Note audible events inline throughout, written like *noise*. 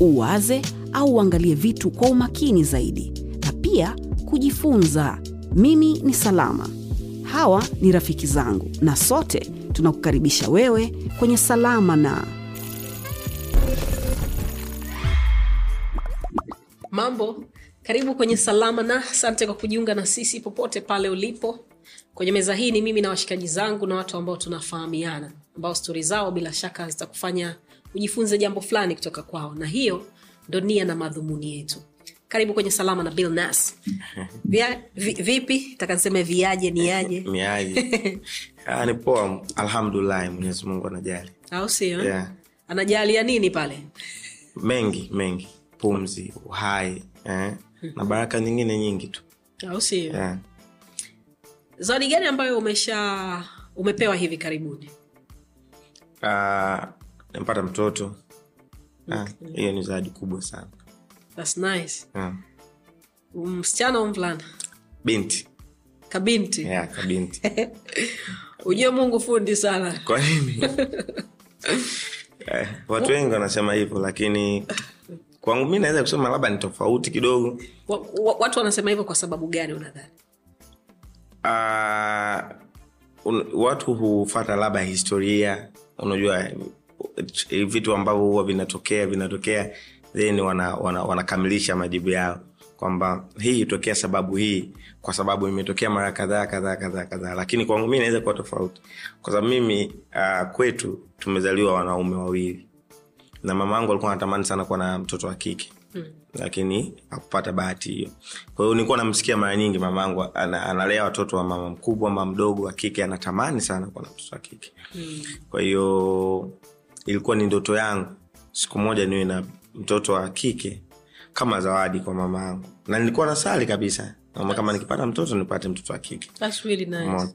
uwaze au uangalie vitu kwa umakini zaidi, na pia kujifunza. Mimi ni Salama, hawa ni rafiki zangu, na sote tunakukaribisha wewe kwenye Salama na Mambo, karibu kwenye Salama na asante kwa kujiunga na sisi popote pale ulipo. Kwenye meza hii ni mimi na washikaji zangu na watu ambao tunafahamiana, ambao stori zao bila shaka zitakufanya ujifunze jambo fulani kutoka kwao, na hiyo ndo nia na madhumuni yetu. Karibu kwenye Salama na Bill Nas. *laughs* Vya, vi, vipi taka niseme viaje niaje, *laughs* *laughs* Ah, ni poa alhamdulillahi mwenyezi mungu anajali au sio? Yeah. Anajalia nini pale? mengi mengi pumzi uhai eh? na baraka nyingine nyingi tu au sio? yeah. Zawadi gani ambayo umesha umepewa hivi karibuni? Ah, nimepata mtoto hiyo hiyo ni zawadi kubwa sana That's nice. yeah. Msichana au mvulana? binti Kabinti. yeah, kabinti *laughs* Ujue Mungu fundi sana. *laughs* kwa nini eh, watu wengi wanasema hivyo lakini kwangu mi naweza kusema labda ni tofauti kidogo Wa, wa, watu wanasema hivyo kwa sababu gani unadhani? uh, un, watu hufata labda historia unajua vitu ambavyo huwa vinatokea vinatokea then wana, wana, wanakamilisha majibu yao. Kwamba hii itokea sababu hii kwa sababu imetokea mara kadhaa kadhaa kadhaa kadhaa. Lakini kwangu mi naweza kuwa tofauti. Kwa sababu mimi uh, kwetu tumezaliwa wanaume wawili. Na mama yangu alikuwa anatamani sana kuwa na mtoto wa kike. Mm. lakini akupata bahati hiyo. Kwa hiyo nilikuwa namsikia mara nyingi mama yangu ana, analea watoto wa mama mkubwa mama mdogo wa kike anatamani sana kuwa na mtoto wa kike. Mm. kwa hiyo ilikuwa ni ndoto yangu. Siku moja niwe na mtoto wa kike kama zawadi kwa mama yangu. Na nilikuwa nasali kabisa. Naomba kama nikipata mtoto nipate mtoto wa kike. That's really nice.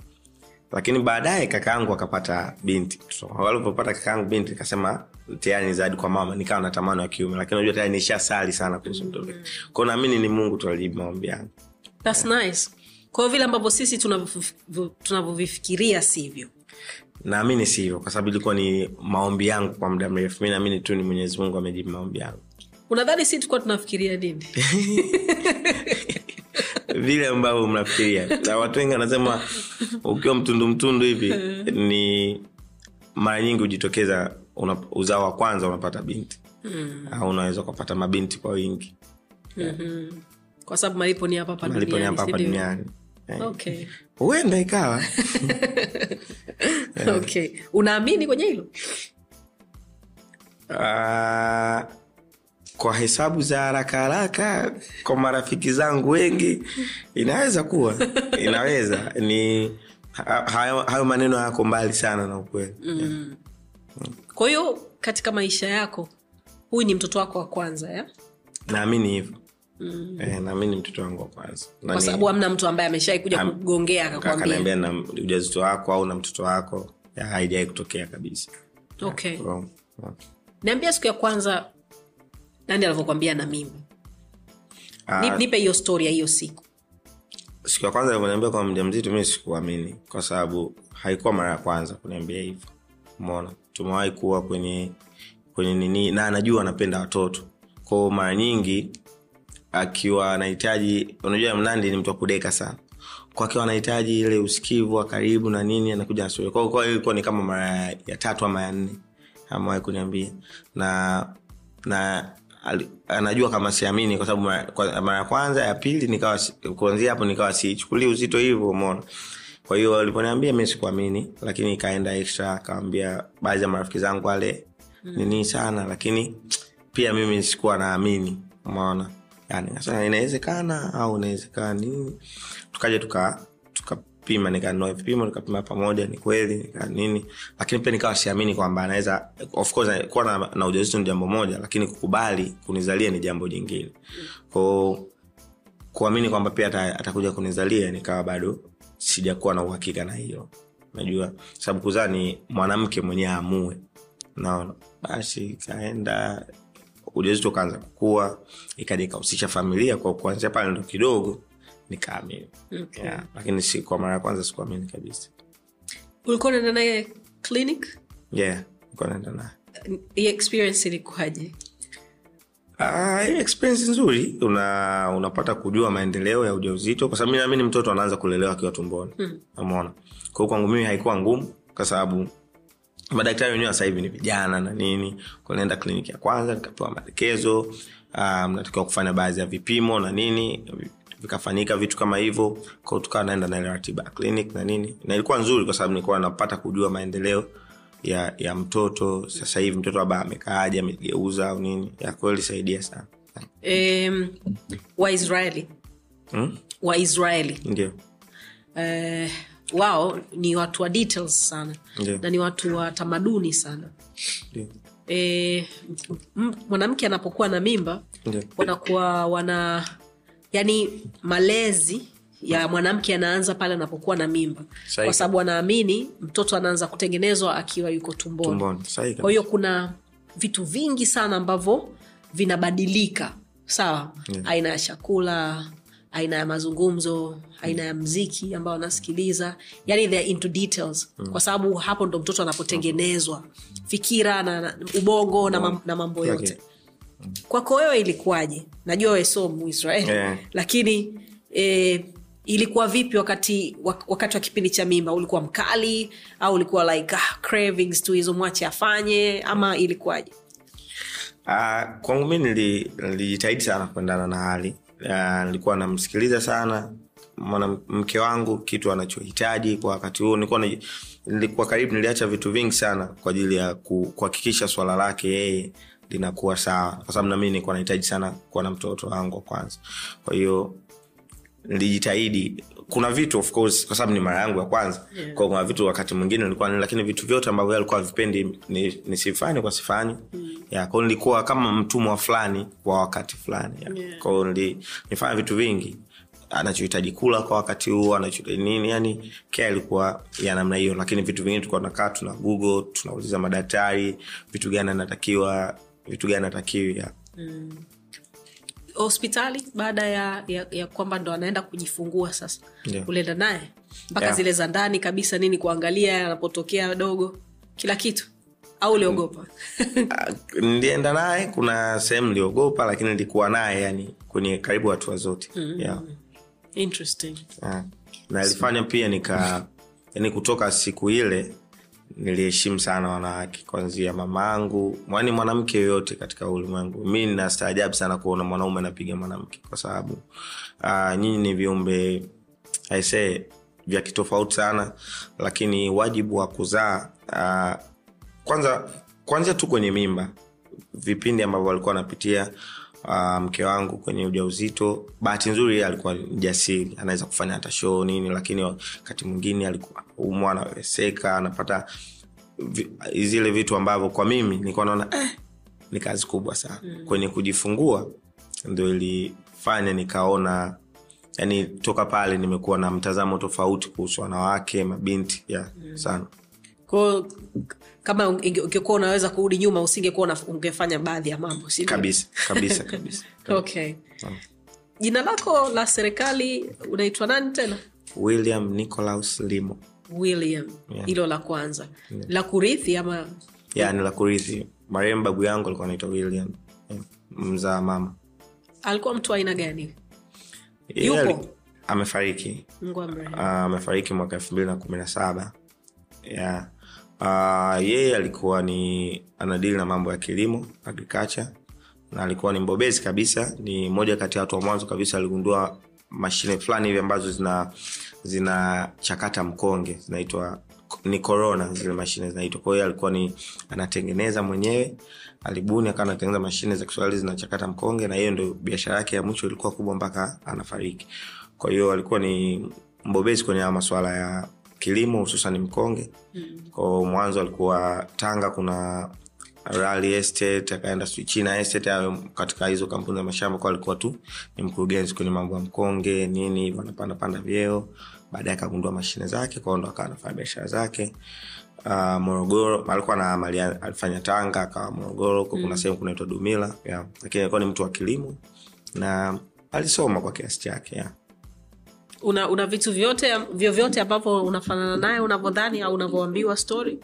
Lakini baadaye kakaangu akapata binti. So, walipopata kakaangu binti nikasema tayari ni zaidi kwa mama. Nikawa natamani wa kiume. Lakini unajua tayari nishasali sana kuhusu mtoto. Kwao naamini ni mungu tu maombi yangu. That's nice. kwao vile ambavyo sisi tunavyovifikiria sivyo. Naamini si hivyo kwa sababu ilikuwa ni maombi yangu kwa muda mrefu. Mi naamini tu ni mwenyezi mungu amejibu maombi yangu. Unadhani si tulikuwa tunafikiria nini? *laughs* vile ambavyo mnafikiria. Na watu wengi wanasema ukiwa mtundu mtundu hivi ni mara nyingi hujitokeza una, uzao wa kwanza unapata binti. Mm. au unaweza ukapata mabinti kwa wingi. Kwa sababu malipo ni hapa hapa malipo ni duniani, hapa duniani. Eh, Okay. Huenda ikawa *laughs* Okay. Unaamini kwenye hilo? uh, kwa hesabu za haraka haraka kwa marafiki zangu wengi inaweza kuwa *laughs* inaweza ni hayo, hayo maneno yako mbali sana na ukweli mm. Kwa hiyo katika maisha yako huyu ni mtoto wako wa kwanza ya? naamini hivyo mm. eh, ni mtoto wangu wa kwanza Na Kwa sababu hamna mtu ambaye ameshai kuja kugongea akakwambia. na ujauzito wako au na mtoto wako ya, haijawai kutokea kabisa Okay. Kwa- Niambia siku ya kwanza nani alivyokwambia na mimi. Ni- Nipe hiyo story ya hiyo siku. siku ya kwanza alivyoniambia kwa mja mzito mi sikuamini kwa sababu haikuwa mara ya kwanza kuniambia hivyo mona tumewahi kuwa kwenye kwenye nini na anajua anapenda watoto kwao mara nyingi akiwa anahitaji unajua mnandi ni mtu wa kudeka sana. Kwa akiwa anahitaji ile usikivu wa karibu na nini anakuja nasuri kwao kwa ilikuwa ni kama mara ya- tatu ama ya nne amewahi kuniambia. Na na ali- anajua kama siamini kwa sababu mara ya kwanza ya pili nikawa kuanzia hapo nikawa sichukulii uzito hivyo umona kwa hiyo aliponiambia mi sikuamini lakini ikaenda extra akawambia baadhi ya marafiki zangu wale nini sana lakini pia mimi sikuwa naamini umeona yani sasa inawezekana au inawezekani tukaja tuka tukapima nikanoa vipimo nikapima pamoja ni kweli nika nini? Lakini pia nikawa siamini kwamba anaweza of course kuwa na, na ujauzito ni jambo moja lakini kukubali kunizalia ni jambo jingine. Kwao kuamini kwamba pia ata- atakuja kunizalia nikawa bado sijakuwa na uhakika na hilo najua sababu kuzaa ni mwanamke mwenyewe aamue. Naona basi ikaenda ujauzito ukaanza kukua ikaja ikahusisha familia kwa kuanzia pale ndo kidogo nikaamini. Okay. yeah. lakini si kwa mara ya kwanza sikuamini kabisa. Ulikuwa unaenda naye clinic? Yeah ulikuwa naenda naye. Hiyo experience ilikuwaje? Ah, hii experience nzuri. Una unapata kujua maendeleo ya ujauzito kwa sababu mi naamini mtoto anaanza kulelewa akiwa tumboni. Mm. umeona? Kwa kwangu mimi haikuwa ngumu kwa sababu madaktari wenyewe sasa hivi ni vijana na nini. Kwa naenda kliniki ya kwanza nikapewa maelekezo mnatakiwa um, kufanya baadhi ya vipimo na nini vikafanyika vitu kama hivyo. Kwao tukawa naenda na ile ratiba ya clinic na nini. Na ilikuwa nzuri kwa sababu nilikuwa napata kujua maendeleo ya ya mtoto. Sasa hivi mtoto labda amekaaje amegeuza au nini. Ya kweli saidia sana. Um, waisraeli hmm? waisraeli ndio. Eh, wao ni watu wa details sana yeah. na ni watu wa tamaduni sana yeah. e, mwanamke anapokuwa na mimba yeah. wanakuwa wana yani malezi ya mwanamke yanaanza pale anapokuwa na mimba Saika. kwa sababu anaamini mtoto anaanza kutengenezwa akiwa yuko tumboni tumboni kwa hiyo kuna vitu vingi sana ambavyo vinabadilika sawa Yeah. aina ya chakula aina ya mazungumzo aina ya mziki ambao anasikiliza yani into details. Kwa sababu hapo ndo mtoto anapotengenezwa. Fikira na, na ubongo na, mam, na mambo yote. Kwako wewe ilikuwaje? Najua muisraeli Yeah. lakini eh, ilikuwa vipi wakati wakati wa kipindi cha mimba? Ulikuwa mkali? Au ulikuwa like ah, cravings tu hizo mwache afanye? Ama ilikuwaje? Uh, kwangu mi nili- nilijitahidi sana kuendana na hali Ah, nilikuwa namsikiliza sana mwanamke wangu kitu anachohitaji kwa wakati huo. Nilikuwa nilikuwa karibu niliacha vitu vingi sana kwa ajili ya kuhakikisha swala lake yeye linakuwa sawa. Kwa sababu nami nilikuwa nahitaji sana kuwa na mtoto wangu wa kwanza. Kwa hiyo nilijitahidi kuna vitu of course kwa sababu ni mara yangu ya kwanza Yeah. kwa kuna vitu wakati mwingine nilikuwa lakini vitu vyote ambavyo alikuwa vipendi ni- nisifanye kwa sifanyi yeah, kwao nilikuwa kama mtumwa fulani wa wakati fulani yeah. Yeah. kwao nilifanya vitu vingi anachohitaji kula kwa wakati huo nini yani kea ilikuwa ya namna hiyo lakini vitu vingine tulikuwa tunakaa tuna google tunauliza madaktari vitu gani anatakiwa vitu gani anatakiwi yeah. Hospitali baada ya, ya, ya kwamba ndo anaenda kujifungua sasa yeah. ulienda naye mpaka Yeah. zile za ndani kabisa nini kuangalia anapotokea dogo kila kitu au uliogopa *laughs* Ah, nilienda naye kuna sehemu niliogopa lakini nilikuwa naye yani kwenye karibu hatua zote yeah. interesting Yeah. na ilifanya pia nika yani kutoka siku ile niliheshimu sana wanawake kwanzia mamaangu yani mwanamke yoyote katika ulimwengu. Mi nastaajabu sana kuona mwanaume anapiga mwanamke kwa sababu uh, nyinyi ni viumbe aisee vya kitofauti sana lakini wajibu wa kuzaa uh, kwanza kwanzia tu kwenye mimba. Vipindi ambavyo alikuwa anapitia uh, mke wangu kwenye ujauzito bahati nzuri alikuwa jasiri anaweza kufanya hata show nini lakini wakati mwingine alikuwa umwa anaweseka anapata zile vitu ambavyo kwa mimi nilikuwa naona eh, ni kazi kubwa sana. Mm. kwenye kujifungua ndo ilifanya nikaona yani toka pale nimekuwa na mtazamo tofauti kuhusu wanawake mabinti yeah, mm. sana. Kwao kama ungekuwa unaweza kurudi nyuma usingekuwa ungefanya baadhi ya mambo si kabisa kabisa *laughs* kabisa. Okay. Jina lako la serikali unaitwa nani tena? William nicolaus limo william Yeah. hilo la kwanza. La kurithi ama yani la kurithi. Marehemu babu yangu alikuwa anaitwa william yeah, mzaa mama. Alikuwa mtu aina gani? Yupo? amefariki. Ah, amefariki mwaka elfu mbili na kumi na saba. Yeah. uh, yeye alikuwa ni anadili na mambo ya kilimo agriculture na alikuwa ni mbobezi kabisa. Ni moja kati ya watu wa mwanzo kabisa aligundua mashine fulani hivi ambazo zina zinachakata mkonge zinaitwa ni corona zile mashine zinaitwa. Kwa hiyo alikuwa ni anatengeneza mwenyewe alibuni akawa anatengeneza mashine za kiswahili zinachakata mkonge na hiyo ndio biashara yake ya mwisho ilikuwa kubwa mpaka anafariki. Kwa hiyo alikuwa ni mbobezi kwenye haya masuala ya kilimo hususan mkonge. Kwa mwanzo alikuwa tanga kuna Rally Estate akaenda China Estate katika hizo kampuni za mashamba kwa alikuwa tu ni mkurugenzi kwenye mambo ya mkonge nini hivyo anapanda panda vyeo. Baadaye akagundua mashine zake kwao ndo akawa anafanya biashara zake. Uh, morogoro alikuwa na mali alifanya tanga akawa morogoro kuna sehemu kunaitwa dumila yeah. lakini alikuwa ni mtu wa kilimo na alisoma kwa kiasi chake yeah. una una vitu vyote vyovyote ambavyo unafanana naye unavyodhani au unavyoambiwa stori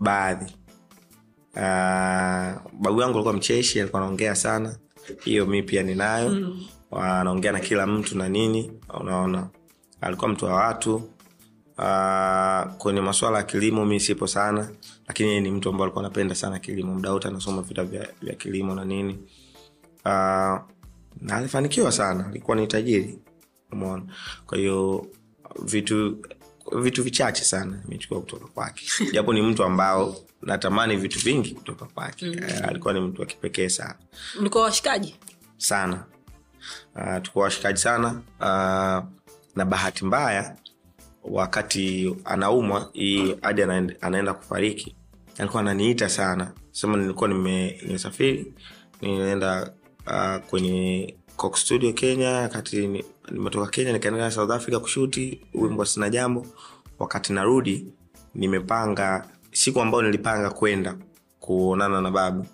baadhi uh, babu yangu alikuwa mcheshi alikuwa anaongea sana. Hiyo mi pia ninayo. Mm. anaongea na kila mtu na nini unaona. Alikuwa mtu wa watu. Uh, kwenye masuala ya kilimo mi sipo sana lakini ni mtu ambao alikuwa anapenda sana kilimo. Mda wote anasoma vita vya, vya kilimo na nini. Uh, na alifanikiwa sana alikuwa ni tajiri. Umeona. Kwa hiyo vitu vitu vichache sana imechukua kutoka kwake. Japo ni mtu ambao natamani vitu vingi kutoka kwake. Mm. alikuwa ni mtu wa kipekee sana. Mlikuwa washikaji? Sana. Uh, tukuwa washikaji sana. Uh, na bahati mbaya wakati anaumwa hii hadi anaenda, anaenda kufariki. Alikuwa ananiita sana. Sema nilikuwa nime- nimesafiri nimeenda uh, kwenye Coke studio kenya wakati nimetoka kenya nikaenda south africa kushuti wimbo sina jambo. Wakati narudi nimepanga siku ambayo nilipanga kwenda kuonana na babu.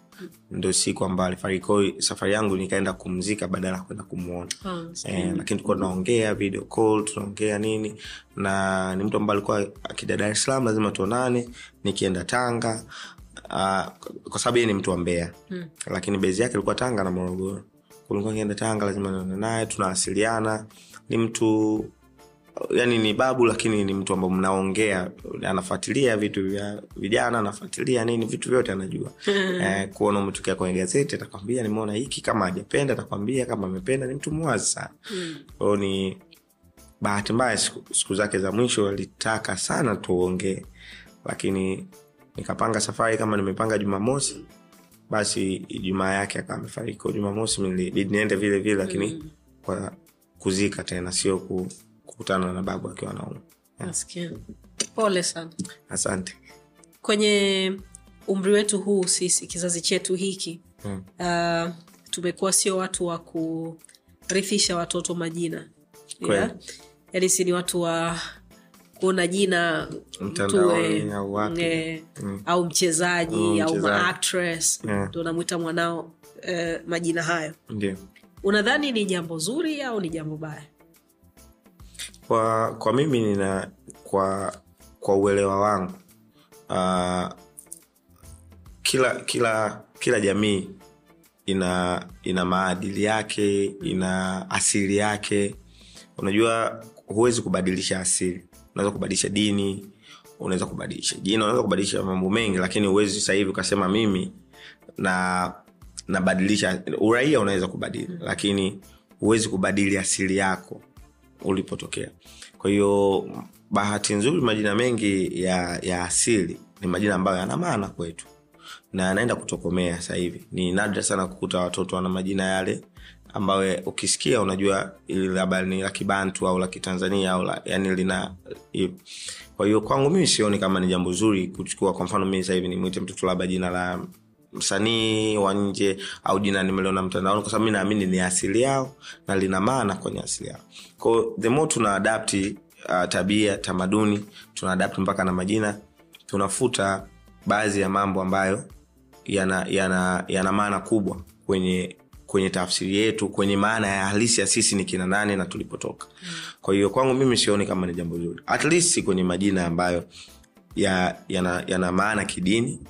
Ndo siku ambayo alifariki kwao. safari yangu nikaenda kumzika badala ya kwenda kumwona eh, lakini tulikuwa tunaongea video call tunaongea nini. Na ni mtu ambaye alikuwa akija dar es salaam lazima tuonane. Nikienda tanga uh, kwa sababu yeye ni mtu wa mbea hmm. lakini bezi yake ilikuwa tanga na morogoro kulikuwa nienda tanga lazima nione naye tunawasiliana. Ni mtu yani ni babu lakini ni mtu ambao mnaongea. Anafuatilia vitu vya vijana anafuatilia nini vitu vyote anajua. Eh, kuona umetokea kwenye gazeti atakwambia nimeona hiki kama hajapenda atakwambia kama amependa. Ni mtu mwazi sana. Kwao ni bahati mbaya siku, siku zake za mwisho alitaka sana tuongee. Lakini nikapanga safari kama nimepanga jumamosi basi ijumaa yake akawa amefariki. Kwa jumamosi nilibidi niende vile vile lakini mm. kwa kuzika tena sio ku, kukutana na babu akiwa nauma nasikia. Pole sana. Asante. Kwenye umri wetu huu sisi kizazi chetu hiki Mm. uh, tumekuwa sio watu wa kurithisha watoto majina. Yani yaani si ni watu wa kuona jina mtu, eh, au eh, Mm. au mchezaji Mm, au maactress Yeah. ndo namwita mwanao eh, majina hayo. Ndio. Unadhani ni jambo zuri au ni jambo baya? Kwa kwa mimi nina kwa kwa uelewa wangu uh, kila kila kila jamii ina ina maadili yake ina asili yake. Unajua huwezi kubadilisha asili unaweza kubadilisha dini unaweza kubadilisha jina unaweza kubadilisha mambo mengi lakini uwezi sahivi ukasema mimi na nabadilisha uraia unaweza kubadili lakini huwezi kubadili asili yako ulipotokea. Kwa hiyo bahati nzuri majina mengi ya, ya asili ni majina ambayo yana maana kwetu na yanaenda kutokomea sahivi hivi. Ni nadra sana kukuta watoto wana majina yale ambayo ukisikia unajua ili labda ni la kibantu au la kitanzania au la, yani lina kwa hiyo kwangu mimi sioni kama ni jambo zuri kuchukua kwa mfano mimi hivi nimwite mtoto labda jina la msanii wa nje au jina nimeliona mtandaoni kwa sababu mi naamini ni asili yao na lina maana kwenye asili yao. Kwao the tuna adapti uh, tabia tamaduni tuna adapti mpaka na majina tunafuta baadhi ya mambo ambayo yana, yana, yana maana kubwa kwenye kwenye tafsiri yetu kwenye maana ya halisi ya sisi ni kina nane na tulipotoka. Kwa hiyo kwangu mimi sioni kama ni jambo zuri. At kwenye majina ambayo ya, yana, yana maana kidini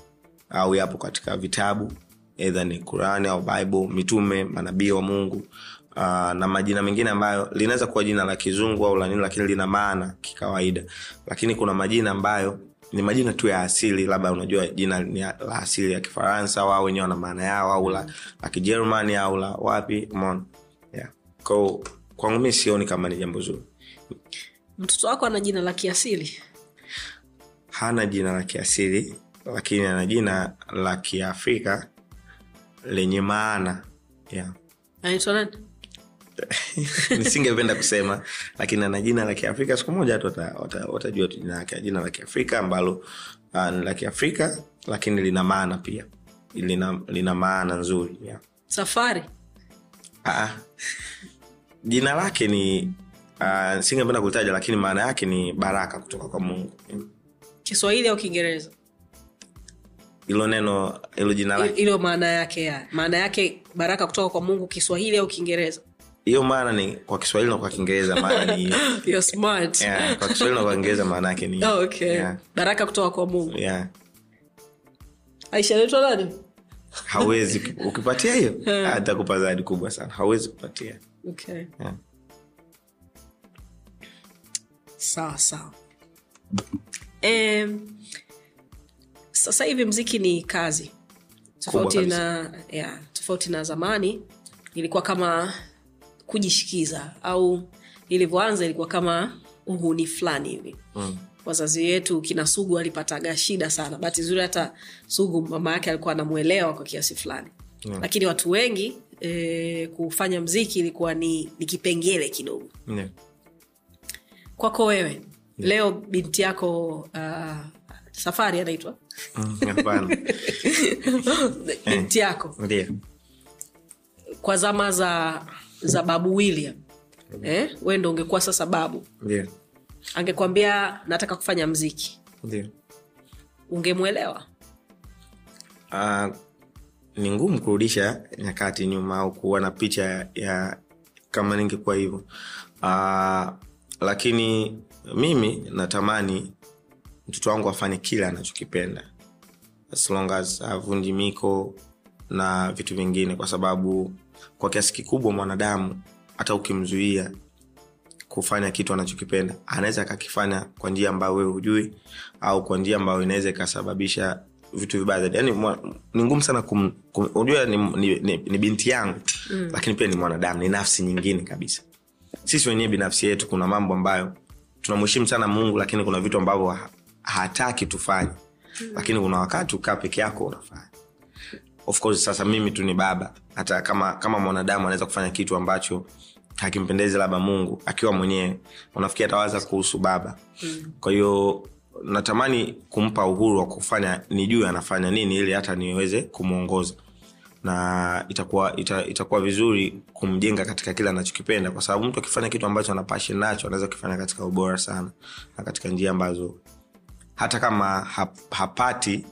au yapo katika vitabu edha ni qurani au bible mitume manabii wa mungu uh, na majina mengine ambayo linaweza kuwa jina la kizungu au la nini lakini lina maana kikawaida. Lakini kuna majina ambayo ni majina tu ya asili labda unajua jina ni la asili ya kifaransa au wao wenyewe wana maana yao au la, la kijerumani au la wapi mona yeah. Kwa- kwangu mi sioni kama ni jambo zuri. Mtoto wako ana jina la kiasili? Hana jina la kiasili lakini ana jina la kiafrika lenye maana. Yeah. anaitwa nani *laughs* nisingependa kusema lakini ana jina la kiafrika siku moja wata- watajua tu jina lake jina la kiafrika ambalo uh, ni la kiafrika lakini lina maana pia. Lina, lina maana nzuri yeah. safari. Ah, jina lake ni uh, singependa kulitaja lakini maana yake ni baraka kutoka kwa mungu kiswahili au kiingereza? Ilo neno ilo jina lake. ilo maana yake ya maana yake baraka kutoka kwa mungu kiswahili au kiingereza hiyo maana ni kwa kiswahili na kwa kiingereza maana ni *laughs* yeah, kwa kiswahili na kwa kiingereza maana yake ni Oh, okay. yeah, baraka kutoka kwa mungu. Yeah. aisha naitwa nani? Hawezi *laughs* ukipatia hiyo atakupa zawadi kubwa sana. Hawezi kupatia. Okay. yeah. sawa sawa. Um, sasa hivi mziki ni kazi. Tofauti na yeah, tofauti na zamani ilikuwa kama kujishikiza au ilivyoanza ilikuwa kama uhuni fulani hivi. Mm. wazazi wetu kina sugu alipataga shida sana. Bahati zuri hata sugu mama yake alikuwa anamwelewa kwa kiasi fulani. Mm. lakini watu wengi e, kufanya mziki ilikuwa ni, ni kipengele kidogo. Yeah. kwako wewe leo binti yako uh, safari anaitwa? Mm, *laughs* binti yako. Kwa zama za za babu william. Eh? we ndo ungekuwa sasa babu. Yeah. angekwambia nataka kufanya mziki. Yeah. ungemwelewa? Uh, ni ngumu kurudisha nyakati nyuma au kuwa na picha ya kama ningekuwa hivyo. Uh, lakini mimi natamani mtoto wangu afanye kile anachokipenda. As long as avunji miko na vitu vingine kwa sababu kwa kiasi kikubwa mwanadamu hata ukimzuia kufanya kitu anachokipenda anaweza akakifanya kwa njia ambayo wewe hujui au kwa njia ambayo inaweza ikasababisha vitu vibaya zaidi. Yani ni ngumu sana kum, kum, unajua ni, ni, ni, ni binti yangu mm. lakini pia ni mwanadamu ni nafsi nyingine kabisa. Sisi wenyewe binafsi yetu kuna mambo ambayo tunamheshimu sana mungu lakini kuna vitu ambavyo ha, hataki tufanye. Lakini kuna wakati ukaa peke yako unafanya of course sasa mimi tu ni baba. Hata kama kama mwanadamu anaweza kufanya kitu ambacho hakimpendezi labda mungu akiwa mwenyewe unafikiri atawaza kuhusu baba. Mm. kwa hiyo natamani kumpa uhuru wa kufanya nijue anafanya nini ili hata niweze kumwongoza na itakuwa ita, itakuwa vizuri kumjenga katika kile anachokipenda kwa sababu mtu akifanya kitu ambacho ana nacho anaweza kukifanya katika ubora sana na katika njia ambazo hata kama hap, hapati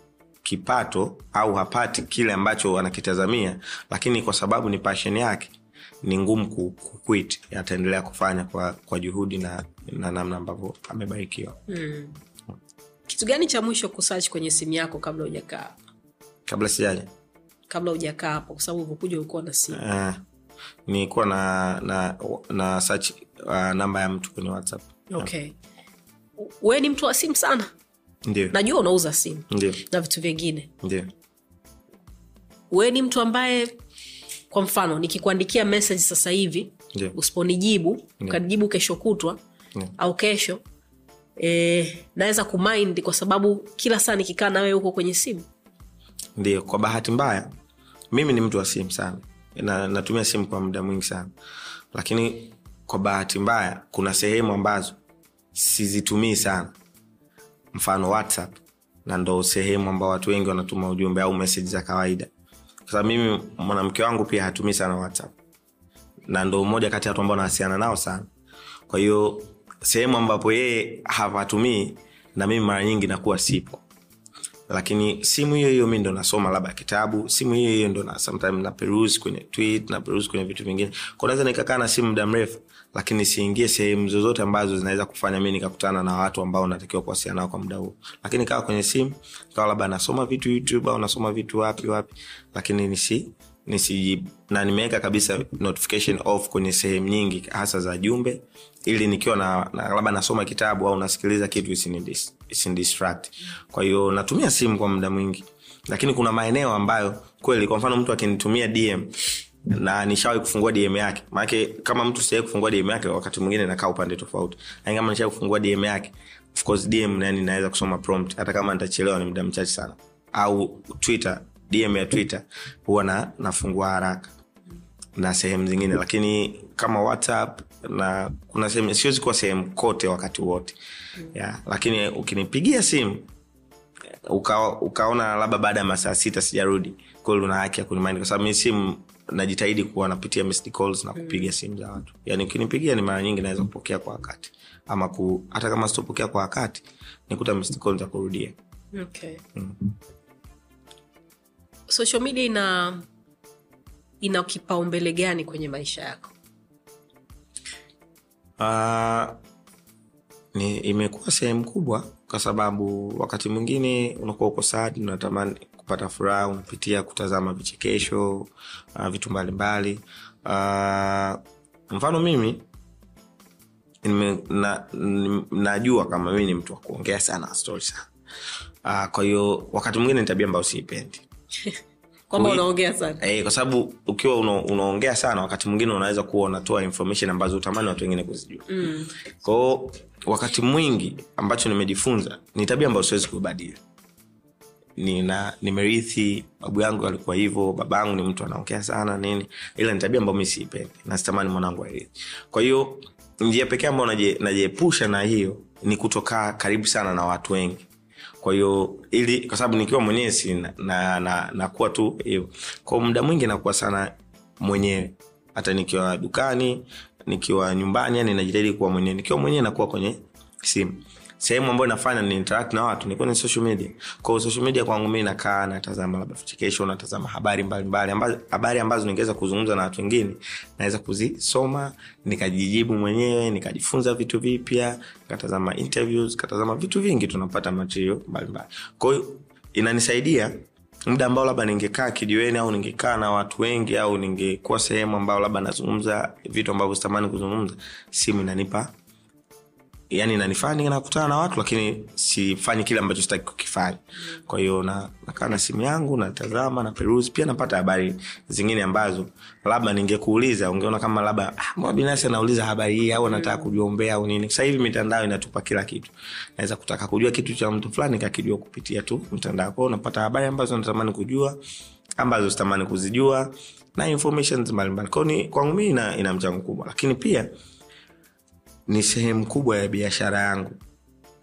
kipato au hapati kile ambacho anakitazamia lakini kwa sababu ni pashen yake ni ngumu ku- ataendelea kufanya kwa, kwa juhudi na, na namna ambavyo amebarikiwa. Mm. kitu gani cha mwisho kusearch kwenye simu yako kabla hujakaa? Kabla sijaja. Kabla hujakaa hapo kwa sababu uvokuja ulikuwa na simu. Uh, nikuwa na na, na search uh, namba ya mtu kwenye whatsapp. Okay. We ni mtu wa simu sana najua unauza simu na vitu vingine. We ni mtu ambaye kwa mfano nikikuandikia message sasa hivi usiponijibu ukanijibu kesho kutwa Ndiyo. au kesho e, naweza kumind kwa sababu kila saa nikikaa nawe huko kwenye simu. Ndio. Kwa bahati mbaya mimi ni mtu wa simu sana. Na, natumia simu kwa muda mwingi sana. Lakini kwa bahati mbaya kuna sehemu ambazo sizitumii sana mfano whatsapp na ndo sehemu ambao watu wengi wanatuma ujumbe au meseji za kawaida. Kwasababu mimi mwanamke wangu pia hatumii sana whatsapp. Na ndo mmoja kati ya watu ambao nawasiliana nao sana. Kwa hiyo sehemu ambapo yeye hapatumii na mimi mara nyingi nakuwa sipo lakini simu hiyo hiyo mi ndo nasoma labda kitabu simu hiyo hiyo ndo na sometime na peruse kwenye tweet na peruse kwenye vitu vingine. Kwa naweza nikakaa na simu muda mrefu lakini siingie sehemu zozote ambazo zinaweza kufanya mi nikakutana na watu ambao natakiwa kuwasiliana nao kwa muda huo. Lakini kawa kwenye simu kawa labda nasoma vitu youtube au nasoma vitu wapi wapi lakini nisi nisijibu na nimeweka kabisa notification off kwenye sehemu nyingi hasa za jumbe ili nikiwa na, na labda nasoma kitabu au nasikiliza kitu isinidis- isinidistract kwa hiyo natumia simu kwa muda mwingi. Lakini kuna maeneo ambayo kweli kwa mfano mtu akinitumia dm na nishawai kufungua dm yake. Maanake kama mtu siawai kufungua dm yake wakati mwingine nakaa upande tofauti. Lakini kama nishawai kufungua dm yake of course dm yani naweza kusoma prompt. Hata kama nitachelewa ni muda mchache sana. Au twitter dm ya twitter huwa na nafungua haraka. Na sehemu zingine. Lakini kama whatsapp na kuna sehemu siwezi kuwa sehemu kote wakati wote. Yeah. lakini ukinipigia simu uka, ukaona labda baada ya masaa sita sijarudi kweli una haki ya kunimaindi kwa sababu mi simu najitahidi kuwa napitia missed calls na kupiga simu za watu. Yani ukinipigia ni mara nyingi naweza kupokea kwa wakati. Ama ku, hata kama sitopokea kwa wakati nikuta missed calls za kurudia. Okay. social media ina ina kipaumbele gani kwenye maisha yako Ni imekuwa sehemu kubwa kwa sababu wakati mwingine unakuwa uko sad unatamani kupata furaha unapitia kutazama vichekesho uh, vitu mbalimbali. Uh, mfano mimi nime, na, nime, najua kama mimi ni mtu wa kuongea sana stori sana. Uh, kwa hiyo wakati mwingine ni tabia ambayo siipendi *laughs* kwamba unaongea sana. Eh, kwa sababu ukiwa una, unaongea sana wakati mwingine unaweza kuwa unatoa information ambazo utamani watu wengine kuzijua. Mm. kwao wakati mwingi ambacho nimejifunza ni tabia ambayo siwezi kubadili nina nimerithi babu yangu alikuwa hivyo babangu ni mtu anaongea sana nini. Ila ni tabia ambayo mi siipendi na sitamani mwanangu airithi. Kwa hiyo njia pekee ambayo najiepusha na hiyo ni kutokaa karibu sana na watu wengi kwa hiyo ili kwa sababu nikiwa mwenyewe si na, na, na, nakuwa tu hivyo. Kwa muda mwingi nakuwa sana mwenyewe. Hata nikiwa dukani nikiwa nyumbani yani najitahidi kuwa mwenyewe. Nikiwa mwenyewe nakuwa kwenye simu sehemu ambayo inafanya ni interact na watu ni kwenye social media. Kwao social media kwangu mi nakaa natazama labda vichekesho natazama habari mbalimbali ambazo habari ambazo ningeweza kuzungumza na watu wengine naweza kuzisoma nikajijibu mwenyewe nikajifunza vitu vipya nikatazama interviews katazama vitu vingi tunapata material mbalimbali. Kwahiyo inanisaidia muda ambao labda ningekaa kijiweni au ningekaa na watu wengi au ningekuwa sehemu ambao labda nazungumza vitu ambavyo sitamani kuzungumza simu inanipa yani inanifanya nakutana na watu lakini sifanyi kile ambacho sitaki kukifanya. Kwa nakaa na simu yangu natazama na peruzi pia napata habari zingine ambazo labda ningekuuliza ungeona kama labda ah, binafsi anauliza habari hii au anataka kujiombea au nini? Sasa hivi mitandao inatupa kila kitu. Naweza kutaka kujua kitu cha mtu fulani kakijua kupitia tu mtandao kwao unapata habari ambazo natamani kujua ambazo sitamani kuzijua na mbalimbali. Kwao kwangu mii ina, ina mchango kubwa. Lakini pia ni sehemu kubwa ya biashara yangu.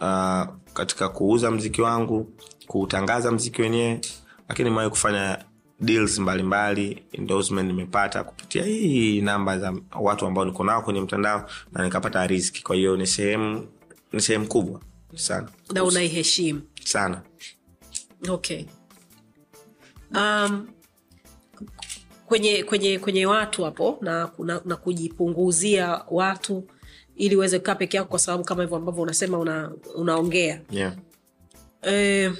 Uh, katika kuuza mziki wangu kuutangaza mziki wenyewe lakini mawai kufanya deals mbalimbali endorsement nimepata kupitia hii namba za watu ambao niko nao kwenye mtandao na nikapata riski kwa hiyo ni sehemu ni sehemu kubwa sana. Na unaiheshimu. Sana. Okay. Um, kwenye kwenye kwenye watu hapo na, na, na kujipunguzia watu ili uweze kukaa peke yako kwa sababu kama hivyo ambavyo unasema una, unaongea. Yeah. e,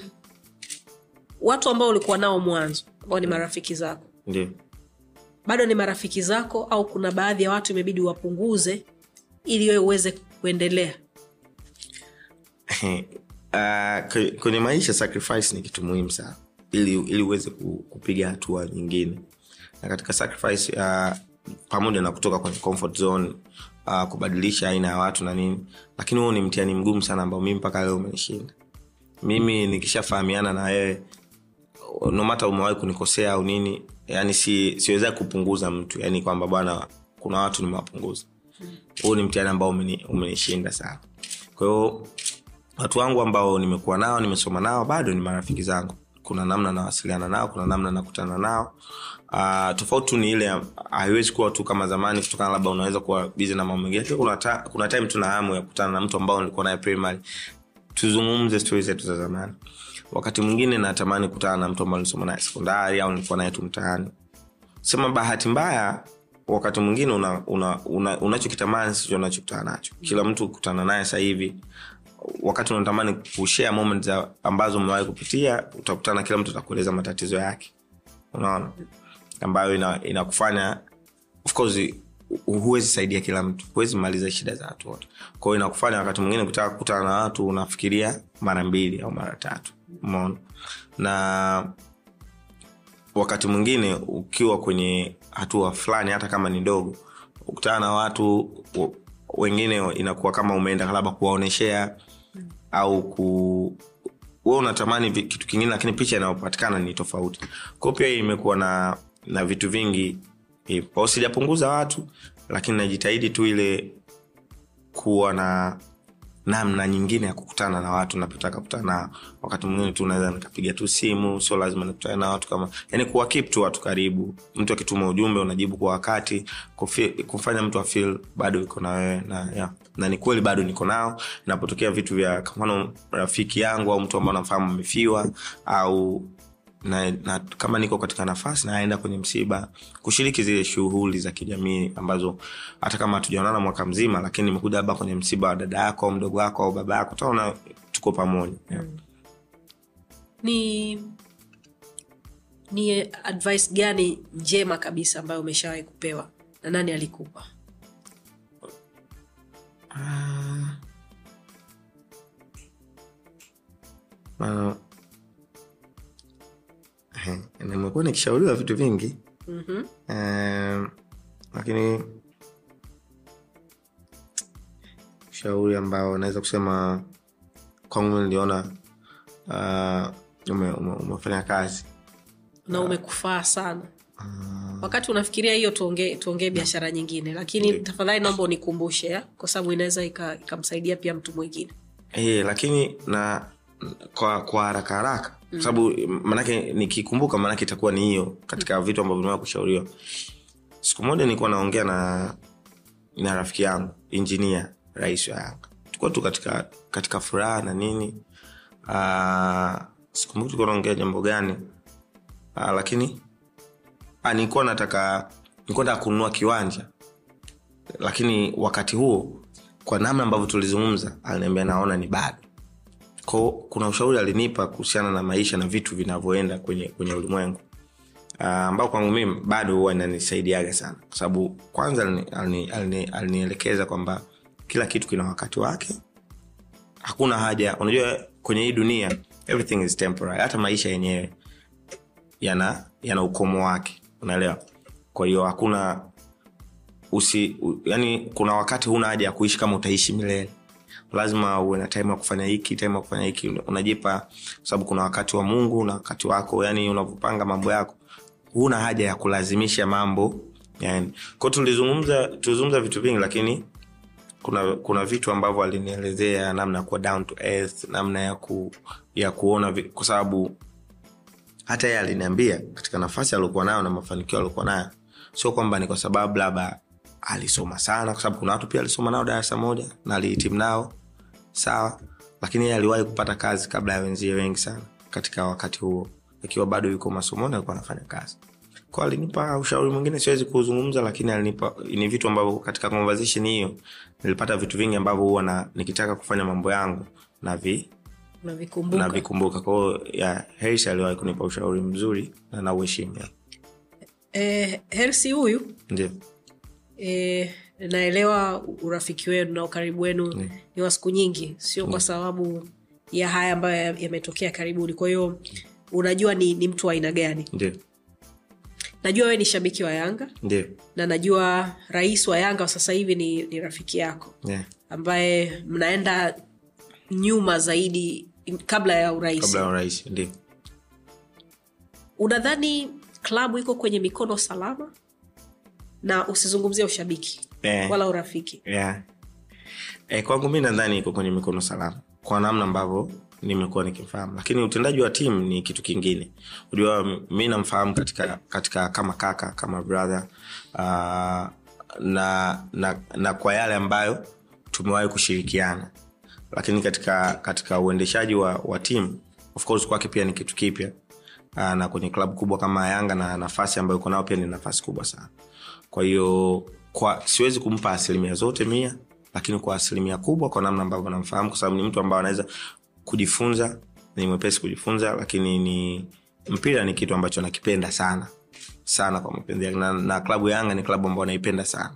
watu ambao ulikuwa nao mwanzo ambao ni marafiki zako. Yeah. bado ni marafiki zako au kuna baadhi ya watu imebidi wapunguze ili wewe uweze kuendelea? *laughs* Uh, kwenye maisha sacrifice ni kitu muhimu sana. Ili ili uweze kupiga hatua nyingine. Na katika sacrifice uh, pamoja na kutoka kwenye comfort zone uh, kubadilisha aina ya watu na nini. Lakini huo ni mtihani mgumu sana ambao mimi mpaka leo umenishinda. Mimi nikishafahamiana na wewe nomata umewahi kunikosea au nini yani si, siwezai kupunguza mtu yani kwamba bwana kuna watu nimewapunguza. Huu ni mtihani ambao umeni- umenishinda sana. Kwahiyo watu wangu ambao nimekuwa nao nimesoma nao bado ni marafiki zangu kuna namna nawasiliana nao kuna namna nakutana nao. Uh, tofauti tu ni ile haiwezi kuwa tu kama zamani kutokana labda unaweza kuwa bizi na mambo mengine. Kuna, ta, kuna time tuna hamu ya kukutana na mtu ambao nilikuwa naye primary. Tuzungumze stori zetu za zamani. Wakati mwingine natamani kutana na mtu ambao nilisoma naye sekondari au nilikuwa naye tu mtaani. Sema bahati mbaya wakati mwingine una, una, una, unachokitamani sicho unachokutana nacho. Kila mtu kutana naye sasa hivi wakati unatamani kushare moment za ambazo umewahi kupitia utakutana kila mtu atakueleza matatizo yake. Unaona? Ambayo ina- inakufanya of course huwezi saidia kila mtu. Huwezi maliza shida za watu wote. Kwao inakufanya wakati mwingine kutaka kukutana na watu unafikiria mara mbili au mara tatu. Umeona? Na wakati mwingine ukiwa kwenye hatua fulani hata kama ni ndogo ukutana na watu wengine inakuwa kama umeenda labda kuwaoneshea au ku we unatamani kitu kingine lakini picha inayopatikana ni tofauti kwao pia imekuwa na na vitu vingi kwao sijapunguza watu lakini najitahidi tu ile kuwa na namna nyingine ya kukutana na watu napotaka kukutana nao wakati mwingine tu naweza nikapiga tu simu sio lazima nikutane na watu kama yani kuwa keep tu watu karibu mtu akituma ujumbe unajibu kwa wakati kufi, mtu afil bado iko na wewe na, yeah. Na ni kweli bado niko nao. Napotokea vitu vya kwa rafiki yangu au mtu ambao namfahamu amefiwa au na, na kama niko katika nafasi naenda kwenye msiba kushiriki zile shughuli za kijamii ambazo hata kama hatujaonana mwaka mzima lakini nimekuja labda kwenye msiba wa dada yako au mdogo wako au baba yako taona tuko pamoja. Yeah. ni ni advice gani njema kabisa ambayo umeshawahi kupewa na nani alikupa Ah. Ah. Eh, nimekuwa nikishauriwa vitu vingi mm-hmm. Eh, lakini ushauri ambao naweza kusema kwangu niliona uh, ume, ume, umefanya kazi na umekufaa sana wakati unafikiria hiyo tuongee tuongee biashara nyingine lakini tafadhali naomba unikumbushe kwa sababu inaweza ika- ikamsaidia pia mtu mwingine. E, lakini na kwa kwa haraka haraka. Mm. sababu manake nikikumbuka manake itakuwa ni hiyo katika vitu ambavyo nimewahi kushauriwa. Siku moja nilikuwa naongea na na rafiki yangu injinia rais wa yanga. Tulikuwa tu katika katika furaha na nini. Uh, sikumbuki tulikuwa naongea jambo gani. Lakini ah, nilikuwa nataka nilikuwa kununua kiwanja. Lakini wakati huo kwa namna ambavyo tulizungumza aliniambia naona ni bado. Ko kuna ushauri alinipa kuhusiana na maisha na vitu vinavyoenda kwenye kwenye ulimwengu. Ambao uh, kwangu mimi bado huwa inanisaidiaga sana. Kwa sababu kwanza alini- alini- alini- alinielekeza kwamba kila kitu kina wakati wake. Hakuna haja unajua kwenye hii dunia everything is temporary. Hata maisha yenyewe yana yana ukomo wake unaelewa? Kwa hiyo hakuna usi u, yani kuna wakati huna haja ya kuishi kama utaishi milele. Lazima uwe na time ya kufanya hiki time ya kufanya hiki. Unajipa sababu kuna wakati wa mungu na wakati wako yani unavyopanga mambo yako. Huna haja ya kulazimisha mambo yani. Kwao tulizungumza tulizungumza vitu vingi lakini kuna kuna vitu ambavyo alinielezea namna ya kuwa down to earth namna ya ku, ya kuona kwa sababu hata yeye aliniambia katika nafasi aliokuwa nayo na mafanikio aliokuwa nayo. Sio kwamba ni kwa sababu labda alisoma sana kwa sababu kuna watu pia alisoma nao darasa moja na alihitimu nao. Sawa. Lakini yeye aliwahi kupata kazi kabla ya wenzie wengi sana katika wakati huo. Akiwa bado yuko masomoni alikuwa anafanya kazi. Kwa alinipa ushauri mwingine siwezi kuzungumza lakini alinipa ni vitu ambavyo katika conversation hiyo nilipata vitu vingi ambavyo huwa na nikitaka kufanya mambo yangu na vi navikumbuka. Kwao ya Harris aliwahi kunipa ushauri mzuri na nauheshimu. Eh, hersi huyu? Ndio. Eh, naelewa urafiki wenu na ukaribu wenu ni wa siku nyingi sio kwa sababu ya haya ambayo yametokea karibuni. Kwa hiyo unajua ni, ni mtu wa aina gani? Ndio. Najua wewe ni shabiki wa yanga. Ndio. Na najua rais wa yanga sasa hivi ni, ni rafiki yako. Yeah. ambaye mnaenda nyuma zaidi kabla ya urais ndio. Unadhani klabu iko kwenye mikono salama? Na usizungumzia ushabiki Eh. wala urafiki. Yeah. eh, kwangu mi nadhani iko kwenye mikono salama kwa namna ambavyo nimekuwa nikimfahamu. Lakini utendaji wa timu ni kitu kingine. Unajua mi namfahamu katika katika kama kaka kama brother uh, na, na na kwa yale ambayo tumewahi kushirikiana lakini katika katika uendeshaji wa, wa timu of course kwake pia ni kitu kipya. Uh, na kwenye klabu kubwa kama yanga na nafasi ambayo uko nao pia ni nafasi kubwa sana. Kwa hiyo kwa siwezi kumpa asilimia zote mia lakini kwa asilimia kubwa kwa namna ambavyo namfahamu kwa sababu ni mtu ambao anaweza kujifunza ni mwepesi kujifunza lakini ni mpira ni kitu ambacho nakipenda sana. Sana kwa mapenzi na, na klabu ya yanga ni klabu ambayo naipenda sana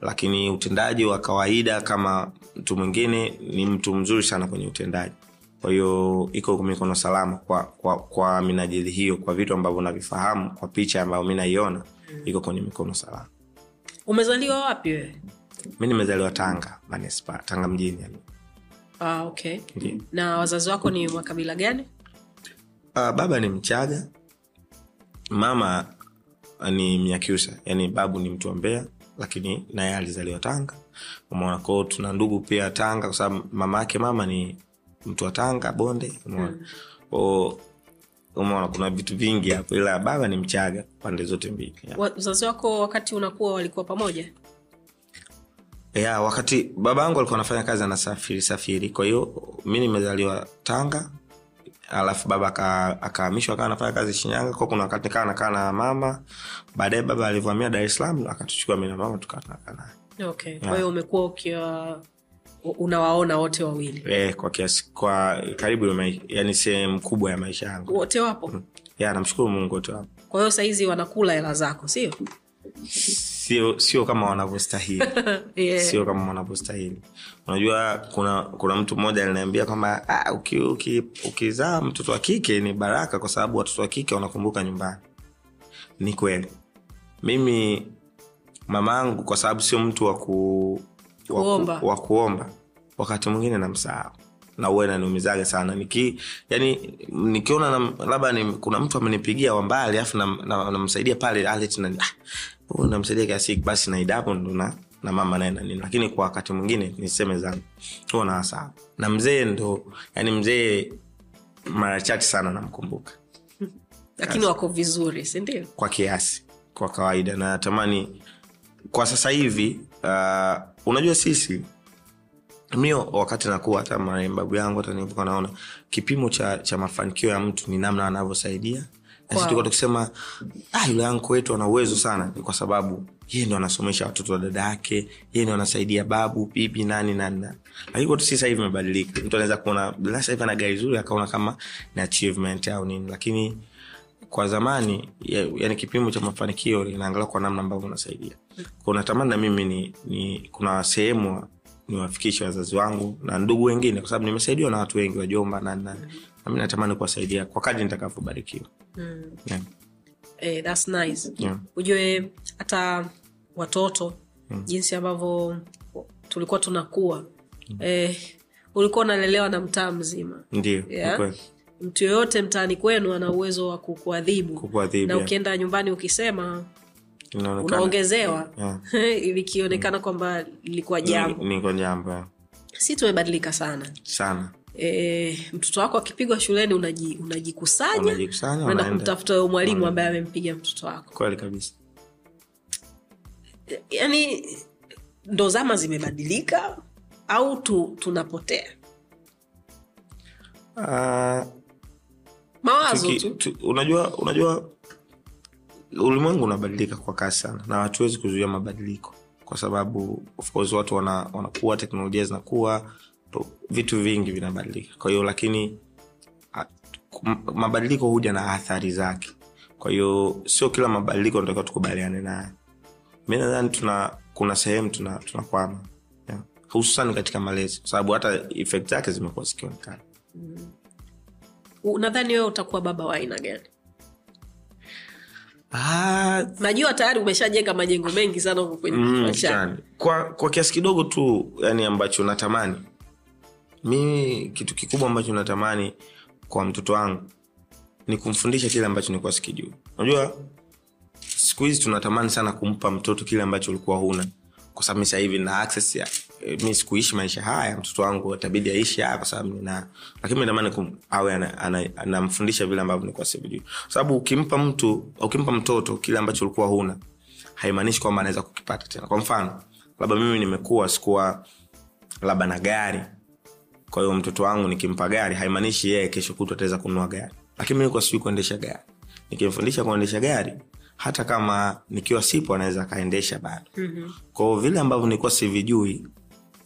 lakini utendaji wa kawaida kama mtu mwingine ni mtu mzuri sana kwenye utendaji. Kwa hiyo iko mikono salama kwa, kwa, kwa minajili hiyo kwa vitu ambavyo navifahamu kwa picha ambayo mi naiona iko kwenye mikono salama. Umezaliwa wapi wewe? Mi nimezaliwa tanga manispa tanga mjini yani. ah, okay. Na wazazi wako ni makabila gani? Uh, baba ni mchaga mama ni mnyakyusa yani babu ni mtu wa mbea lakini naye alizaliwa tanga. Umeona kwao tuna ndugu pia tanga kwa sababu mama yake mama ni mtu wa tanga bonde umeona? Mm. umeona kuna vitu vingi hapo ila baba ni mchaga pande zote mbili wazazi wako wakati unakuwa walikuwa pamoja? Ya wakati baba yangu alikuwa anafanya kazi anasafiri safiri. Kwa hiyo mi nimezaliwa tanga alafu baba aka- akahamishwa akawa anafanya kazi shinyanga. Kwa kuna wakati nikawa nakaa na mama. Baadaye baba alivyohamia dar es salaam akatuchukua mi na mama tukawa tunakaa naye. Okay. Kwa hiyo umekuwa ukiwa unawaona wote wawili? E, kwa kiasi kwa karibu mai- yani sehemu kubwa ya maisha yangu. Wote wapo? Ya namshukuru mungu wote wapo. Kwa hiyo sahizi wanakula hela zako sio? Sio sio kama wanavyostahili. *laughs* Yeah. sio kama wanavyostahili unajua kuna kuna mtu mmoja aliniambia kwamba ah, uki, uki, ukizaa mtoto wa kike ni baraka kwa sababu watoto wa kike wanakumbuka nyumbani. Ni kweli. Mimi mamaangu kwa sababu sio mtu wa ku, wa, Kuomba. ku, wa kuomba wakati mwingine namsahau. Na uwe naniumizaga sana. Niki yani nikiona na- labda ni, kuna mtu amenipigia wa mbali alafu namsaidia na, na, pale na ah, namsaidia kiasi basi naidapo ndo na na mama naye na nini. Lakini kwa wakati mwingine niseme zangu huwa nawasahau na mzee ndo yani mzee mara chache sana namkumbuka. Lakini wako vizuri sindio kwa kiasi kwa kawaida. Na natamani kwa sasa hivi uh, unajua sisi mio wakati nakuwa hata marembabu yangu hata nilivyokuwa naona kipimo cha, cha mafanikio ya mtu ni namna anavyosaidia. Na Wow. tulikuwa tukisema ah, yule anko wetu ana uwezo sana. Ni kwa sababu yeye ndo anasomesha watoto wa dada yake yeye ndo anasaidia babu bibi nani nani lakini kwetu si sahivi imebadilika. Mtu anaweza kuona "Bila ana gari zuri akaona kama ni achievement au nini. Lakini kwa zamani ya, kipimo cha mafanikio linaangalia kwa namna ambavyo unasaidia. Kwa natamani na mimi ni, ni kuna sehemu niwafikishe wazazi wangu na ndugu wengine kwa sababu nimesaidiwa na watu wengi wajomba nani nani nami natamani kuwasaidia kwa kadri nitakavyobarikiwa mm. yeah. eh, that's nice Yeah. ujue hata watoto mm. jinsi ambavyo tulikuwa tunakuwa mm. eh, ulikuwa unalelewa na mtaa mzima ndio Yeah. mtu yoyote mtaani kwenu ana uwezo wa kukuadhibu na ukienda nyumbani ukisema unaongezewa Yeah. *laughs* likionekana kwamba lilikuwa jambo si tumebadilika sana sana e, mtoto wako akipigwa shuleni unaji, unajikusanya unaenda kumtafuta mwalimu ambaye amempiga mtoto wako. Kweli kabisa. Yani ndo zama zimebadilika au tu, tunapotea? Uh, mawazo tuki- tu. tu, unajua unajua ulimwengu unabadilika kwa kasi sana na hatuwezi kuzuia mabadiliko kwa sababu of course watu wana, wanakuwa teknolojia zinakuwa vitu vingi vinabadilika. Kwa hiyo lakini mabadiliko huja na athari zake. Kwa hiyo sio kila mabadiliko natakiwa tukubaliane nayo. Mi nadhani tuna kuna sehemu tuna tunakwama. Yeah. hususan katika malezi kwa sababu hata efekt zake zimekuwa zikionekana. Nadhani wewe utakuwa baba wa aina gani? Ah, najua tayari umeshajenga majengo mengi sana huko kwenye Mm, kwa kwa kiasi kidogo tu yani ambacho natamani mimi kitu kikubwa ambacho natamani kwa mtoto wangu ni kumfundisha kile ambacho nilikuwa sikijui. Unajua siku hizi tunatamani sana kumpa mtoto kile ambacho ulikuwa huna. Kwa sababu mi sahivi na access ya eh, mi sikuishi maisha haya mtoto wangu atabidi aishi haya kwa sababu nina lakini natamani awe ana- ana- anamfundisha vile ambavyo nilikuwa sivijui kwa sababu ukimpa mtu ukimpa mtoto kile ambacho ulikuwa huna haimaanishi kwamba anaweza kukipata tena. Kwa mfano labda mimi nimekuwa sikuwa labda na gari kwa hiyo mtoto wangu nikimpa gari haimaanishi yeye kesho kutu ataweza kununua gari. Lakini mi nilikuwa sijui kuendesha gari. Nikimfundisha kuendesha gari hata kama nikiwa sipo anaweza akaendesha bado. Mm-hmm. kwao vile ambavyo nilikuwa sivijui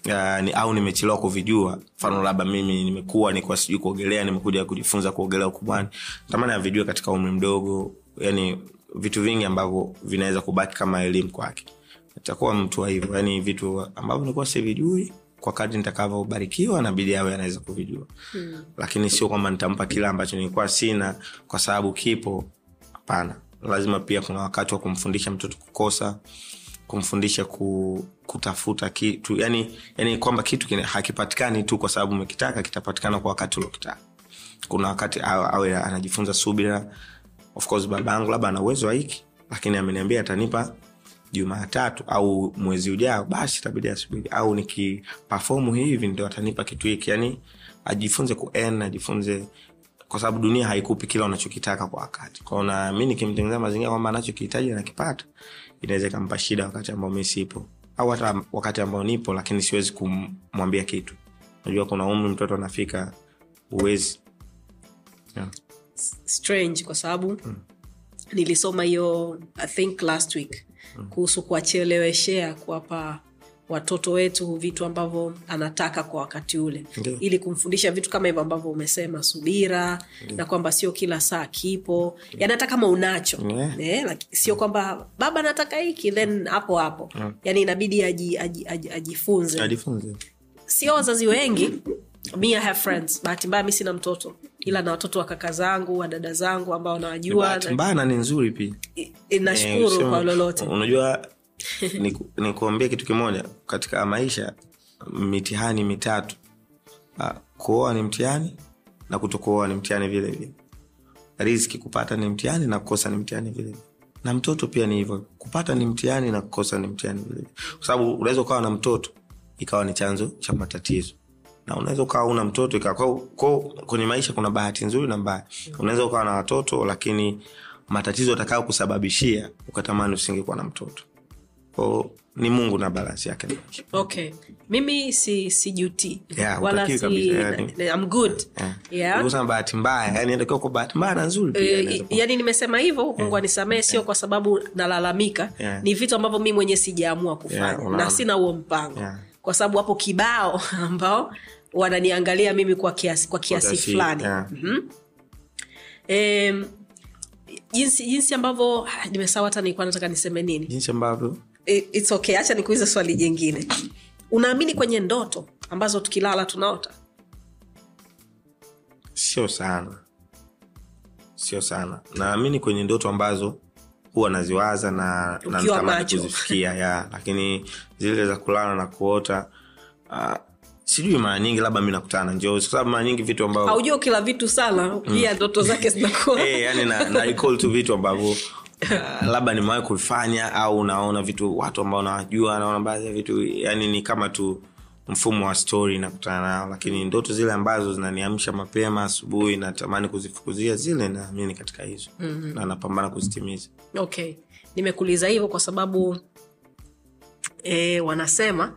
Uh, ni, au nimechelewa kuvijua mfano labda mimi nimekuwa nikuwa sijui kuogelea nimekuja kujifunza kuogelea ukubwani tamani avijue katika umri mdogo yani vitu vingi ambavyo vinaweza kubaki kama elimu kwake. Takuwa mtu wa hivyo yani vitu ambavyo nikuwa sivijui kwa kadri nitakavyobarikiwa nabidi awe anaweza kuvijua. Hmm. lakini sio kwamba nitampa kile ambacho nilikuwa sina kwa sababu kipo. Hapana. Lazima pia kuna wakati wa kumfundisha mtoto kukosa kumfundisha ku, kutafuta kitu. Yani, yani kwamba kitu kine, hakipatikani tu kwa sababu umekitaka kitapatikana kwa wakati uliokitaka. Kuna wakati awe, anajifunza subira. Of course baba yangu labda ana uwezo wa hiki lakini ameniambia atanipa jumatatu au mwezi ujao basi itabidi asubiri au nikipafomu hivi ndio atanipa kitu hiki. Yani ajifunze ku ajifunze kwa sababu dunia haikupi kila unachokitaka kwa wakati. Kwao na mi nikimtengeneza mazingira kwamba anachokihitaji anakipata inaweza ikampa shida wakati ambao mi sipo. Au hata wakati ambao nipo lakini siwezi kumwambia kitu. Najua kuna umri mtoto anafika uwezi yeah. strange kwa sababu nilisoma hiyo i think last week kuhusu kuwacheleweshea kuwapa watoto wetu vitu ambavyo anataka kwa wakati ule. Ndiyo. ili kumfundisha vitu kama hivyo ambavyo umesema subira na kwamba sio kila saa kipo. Yani hata kama unacho eh, like, sio kwamba baba nataka hiki then hapo hapo. Yani inabidi aji, aji, aji, ajifunze. Ajifunze. Sio wazazi wengi. Mi I have friends. Bahati mbaya mi sina mtoto ila na watoto wa kaka zangu wa dada zangu ambao nawajua bahati na- mbaya na ni nzuri pia. Nashukuru Eh, kwa lolote. Unajua *laughs* niku- ni kitu kimoja. Katika maisha mitihani mitatu. Ah, kuoa ni mtihani na kutokuoa ni mtihani vile vile. Riski kupata ni mtihani na kukosa ni mtihani vile vile. Na mtoto pia ni hivyo. Kupata ni mtihani na kukosa ni mtihani vile vile. Kwa sababu unaweza ukawa na mtoto ikawa ni chanzo cha matatizo na unaweza ukawa una mtoto ikawa kwenye maisha kuna bahati nzuri na mbaya. Unaweza ukawa na watoto lakini matatizo atakayo kusababishia ukatamani usingekuwa na mtoto. Kwao ni mungu na balansi yake okay. Mimi si sijuti. Yeah, wala si na- I'm good. Yeah. yeah. Kusema bahati mbaya yani inatakiwa kwa bahati mbaya na nzuri pia Eh, yani nimesema hivyo mungu anisamee sio kwa sababu nalalamika. Yeah. ni vitu ambavyo mi mwenyewe sijaamua kufanya. Yeah, na sina huo mpango. Yeah. Kwa sababu wapo kibao ambao wananiangalia mimi kwa kiasi, kwa kiasi fulani. yeah. mm-hmm. e, jinsi jinsi ambavyo ah, nimesahau hata nilikuwa nataka niseme nini? Jinsi ambavyo. It's okay hacha nikuulize swali jingine. Unaamini kwenye ndoto ambazo tukilala tunaota? Sio sana. Sio sana. Naamini kwenye ndoto ambazo huwa naziwaza na na natamani kuzifikia ya. Lakini zile za kulala na kuota uh, sijui mara nyingi labda mi nakutana na njozi kwa sababu mara nyingi vitu ambavyo haujua kila vitu sana pia ndoto zake zinakuwa. Hey, *laughs* yani na, na recall tu vitu ambavyo uh, labda nimewahi kuvifanya au naona vitu watu ambao nawajua naona baadhi ya vitu yani ni kama tu mfumo wa stori nakutana nao lakini ndoto zile ambazo zinaniamsha mapema asubuhi natamani kuzifukuzia zile naamini katika hizo mm-hmm. na napambana kuzitimiza. Okay. Nimekuuliza hivyo kwa sababu e, wanasema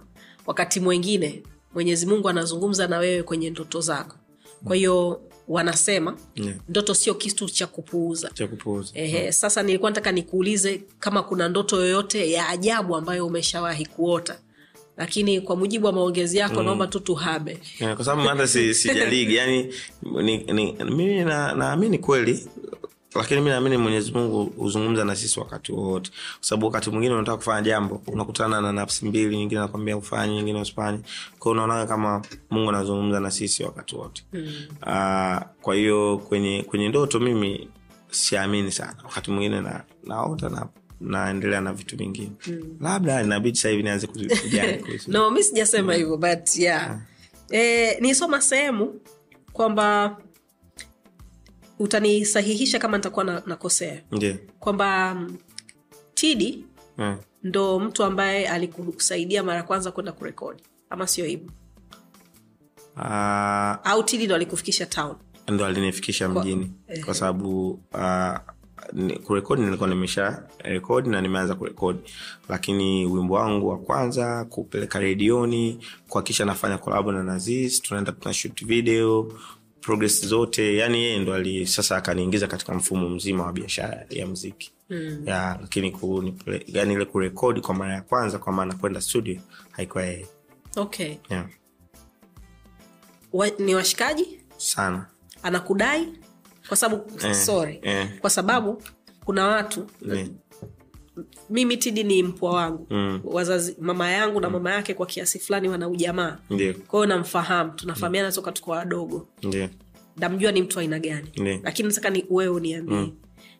wakati mwingine mwenyezi mungu anazungumza na wewe kwenye ndoto zako. Kwa hiyo wanasema Yeah. ndoto sio kitu cha kupuuza. Cha kupuuza. Sasa nilikuwa nataka nikuulize kama kuna ndoto yoyote ya ajabu ambayo umeshawahi kuota lakini kwa mujibu wa maongezi yako naomba tu tuhabe. Yeah, kwa sababu hata si, sijaligi. *laughs* Yani ni, ni, mimi na- naamini kweli lakini mi naamini mwenyezi mungu huzungumza na sisi wakati wowote. Kwa sababu wakati mwingine unataka kufanya jambo unakutana na nafsi mbili nyingine nakwambia ufanye nyingine usifanye. Kwao unaonaga kama mungu anazungumza na sisi wakati wote. Mm. uh, kwa hiyo kwenye kwenye ndoto mimi siamini sana. Wakati mwingine na, naota na naendelea na vitu vingine. Mm. labda inabidi sahivi nianze *laughs* no mi sijasema hivyo but yeah. E, nisoma sehemu kwamba utanisahihisha kama nitakuwa na- nakosea. Ndio. Kwamba mm, tidi yeah. ndo mtu ambaye alikusaidia mara ya kwanza kwenda kurekodi ama sio hivyo? Uh, au tidi ndo alikufikisha town? Ndo alinifikisha mjini. Ehe. kwa sababu uh, kurekodi nilikuwa nimesha rekodi na nimeanza kurekodi. Lakini wimbo wangu wa kwanza kupeleka redioni kuhakikisha nafanya kolabo na nazis tunaenda tuna shoot video progress zote yani yeye ndo ali sasa akaniingiza katika mfumo mzima wa biashara ya mziki mm. ya lakini ku, yani ile kurekodi kwa mara ya kwanza kwa maana kwenda studio haikuwa yeye. Okay. Yeah. wa, ni washikaji? Sana. Anakudai kwa sababu Eh, sorry. eh. kwa sababu kuna watu Ni- mimi tidi ni mpwa wangu. Mm. wazazi mama yangu na mama yake kwa kiasi fulani wana ujamaa. Kwahiyo kwa hiyo namfahamu tunafahamiana toka tuko wadogo. Namjua ni mtu aina gani. Lakini nataka ni wewe uniambie.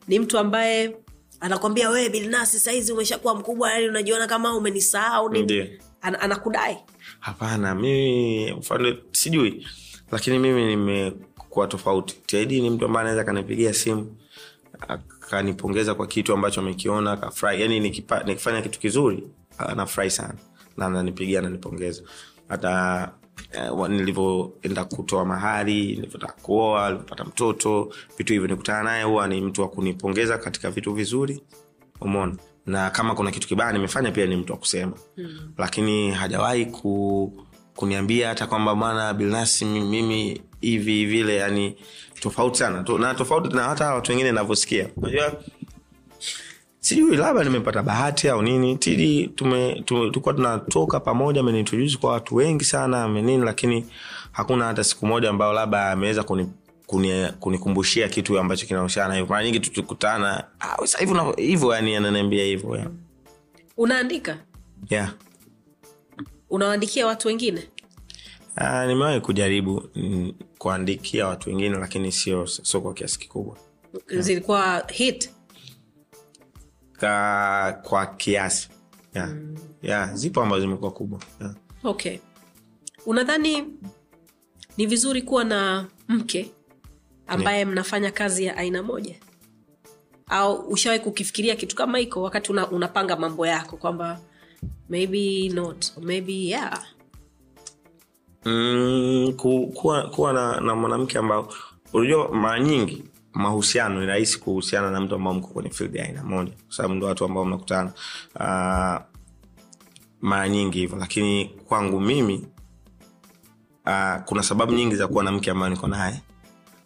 Ni mtu ambaye anakwambia wewe bilnasi sahizi umeshakuwa mkubwa yani unajiona kama umenisahau nini?" An- anakudai. Hapana mimi mfano sijui. Lakini mimi nimekuwa tofauti. Td ni mtu ambaye anaweza akanipigia simu akanipongeza kwa kitu ambacho amekiona akafurahi. Yani nikipa, nikifanya kitu kizuri anafurahi sana. Na ananipigia ananipongeza. Hata eh, nilivyoenda kutoa mahari nilivyotaka kuoa alivyopata mtoto vitu hivyo nikutana naye huwa ni mtu wa kunipongeza katika vitu vizuri. Umona na kama kuna kitu kibaya nimefanya pia ni mtu wa kusema. Mm. lakini hajawahi ku, kuniambia hata kwamba bwana bilnasi mimi hivi vile yani tofauti sana. To, na tofauti na hata watu wengine navyosikia unajua sijui labda nimepata bahati au nini. Tili tulikuwa tunatoka pamoja ameniintroduce kwa watu wengi sana amenini lakini hakuna hata siku moja ambayo labda ameweza kuni kuni- kunikumbushia kitu ambacho kinahusiana hivyo. Mara nyingi tutukutana "Ah, hivyo yani ananiambia hivyo yeah. unaandika? Yeah. Unawaandikia watu wengine? Uh, nimewahi kujaribu mm, kuandikia watu wengine lakini sio sio kwa kiasi kikubwa. Zilikuwa hit? Ka, kwa kiasi. Yeah. Yeah, zipo ambazo zimekuwa kubwa. Yeah. okay. Unadhani ni vizuri kuwa na mke ambaye mnafanya kazi ya aina moja? Au ushawahi kukifikiria kitu kama hiko wakati una, unapanga mambo yako kwamba maybe not. Maybe yeah. Mm, ku, kuwa, kuwa na, na mwanamke ambao unajua mara nyingi mahusiano ni rahisi kuhusiana na mtu ambao mko kwenye field ya aina moja. Kwa sababu ndo watu ambao mnakutana uh, mara nyingi hivyo. Lakini kwangu mimi uh, kuna sababu nyingi za kuwa na mke ambayo niko naye.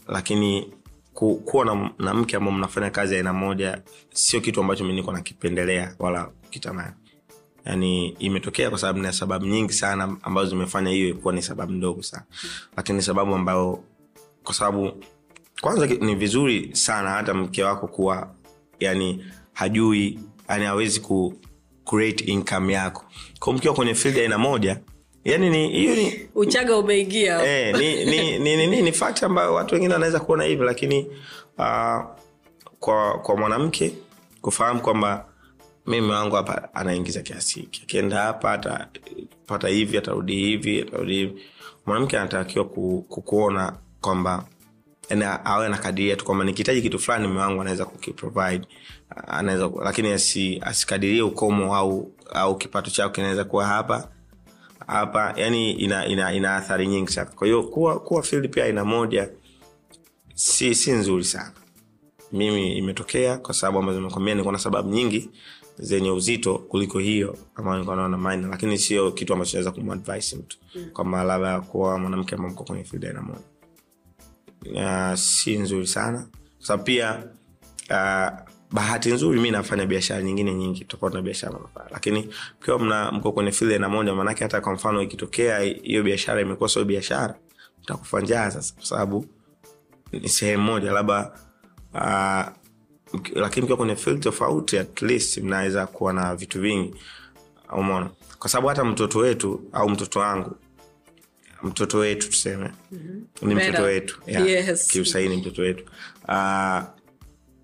Lakini ku, kuwa na, na mke ambao mnafanya kazi aina moja sio kitu ambacho mi niko nakipendelea wala kukitamani yani imetokea kwa sababu na sababu nyingi sana ambazo zimefanya hiyo kuwa ni sababu ndogo sana. Lakini sababu ambayo kwa sababu kwanza ni vizuri sana hata mke wako kuwa yani hajui yani hawezi ku create income yako. Kwa mkiwa kwenye field aina moja yani ni hiyo ni uchaga umeingia. Eh, ni, ni, ni, ni, ni, ni fact ambayo watu wengine wanaweza kuona hivyo lakini uh, kwa kwa mwanamke kufahamu kwamba mimi wangu hapa anaingiza kiasi hiki. Akienda hapa atapata hivi atarudi hivi atarudi hivi. Mwanamke anatakiwa ku, kukuona kwamba awe anakadiria tu kwamba nikihitaji kitu fulani mume wangu anaweza kukiprovide anaweza lakini asi, asikadirie ukomo au au kipato chao kinaweza kuwa hapa. Hapa yani ina, ina, ina athari nyingi sana. Kwa hiyo kuwa, kuwa field pia ina moja si si nzuri sana. Mimi imetokea kwa sababu ambazo nimekwambia nilikuwa na sababu nyingi zenye uzito kuliko hiyo ambayo lakini sio kitu ambacho naweza kumadvise mtu kwamba labda kuwa mwanamke ambao mko kwenye field aina si nzuri sana. Kwa pia uh, bahati nzuri mi nafanya biashara nyingine nyingi tofauti na biashara manufaa. Lakini mkiwa mna mko kwenye file na moja maanake hata kwa mfano ikitokea hiyo biashara imekuwa sio biashara mtakufa sasa. Kwa sababu ni sehemu moja labda uh, lakini mkiwa kwenye field tofauti at least mnaweza kuwa na vitu vingi umona kwa sababu hata mtoto wetu au mtoto wangu mtoto wetu tuseme mm-hmm. ni mtoto wetu yeah. Yes. kiusaini mtoto wetu uh,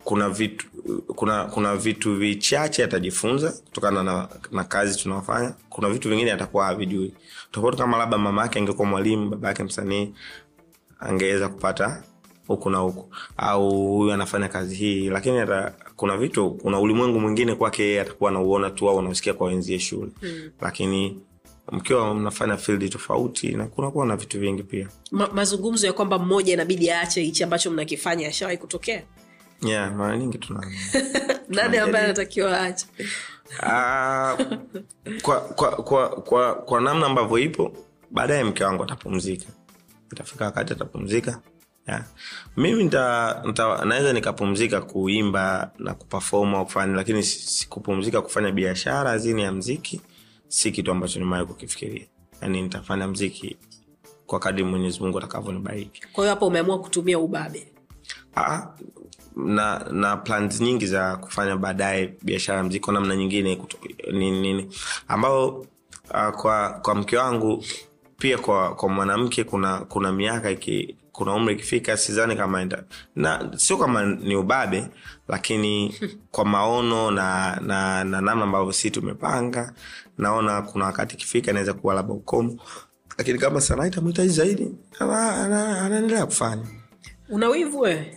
kuna vitu kuna kuna vitu vichache atajifunza kutokana na, na kazi tunaofanya kuna vitu vingine atakuwa havijui tofauti kama labda mama yake angekuwa mwalimu baba yake msanii angeweza kupata huku na huku. Au huyu anafanya kazi hii lakini ata, kuna vitu kuna ulimwengu mwingine kwake yeye atakuwa anauona tu au anausikia kwa wenzie shule. Mm. lakini mkiwa mnafanya field tofauti na kunakuwa na vitu vingi pia. Ma, mazungumzo ya kwamba mmoja inabidi aache hichi ambacho mnakifanya ashawai kutokea? Yeah, mara nyingi tuna *laughs* nani ambaye anatakiwa aache? Ah, kwa, kwa, kwa, kwa, kwa namna ambavyo ipo baadaye mke wangu atapumzika. Itafika wakati atapumzika yeah. mimi nita, nita, naweza nikapumzika kuimba na kupafom au kufanya lakini si- si- kufanya biashara zini ya mziki si kitu ambacho nimewahi kukifikiria. Yani nitafanya mziki kwa kadri mwenyezi mungu atakavyonibariki kwa hiyo hapo umeamua kutumia ubabe? Aa, na na plans nyingi za kufanya baadaye biashara mziki kwa namna nyingine nini nini. Ambao uh, kwa kwa mke wangu pia kwa kwa mwanamke kuna kuna miaka iki, kuna umri ikifika sidhani kama enda. Na sio kama ni ubabe lakini *laughs* kwa maono na na na namna ambavyo si tumepanga naona kuna wakati ikifika inaweza kuwa labda ukomo. Lakini kama sanaa itamhitaji zaidi ana- ana- anaendelea kufanya. Una wivu wewe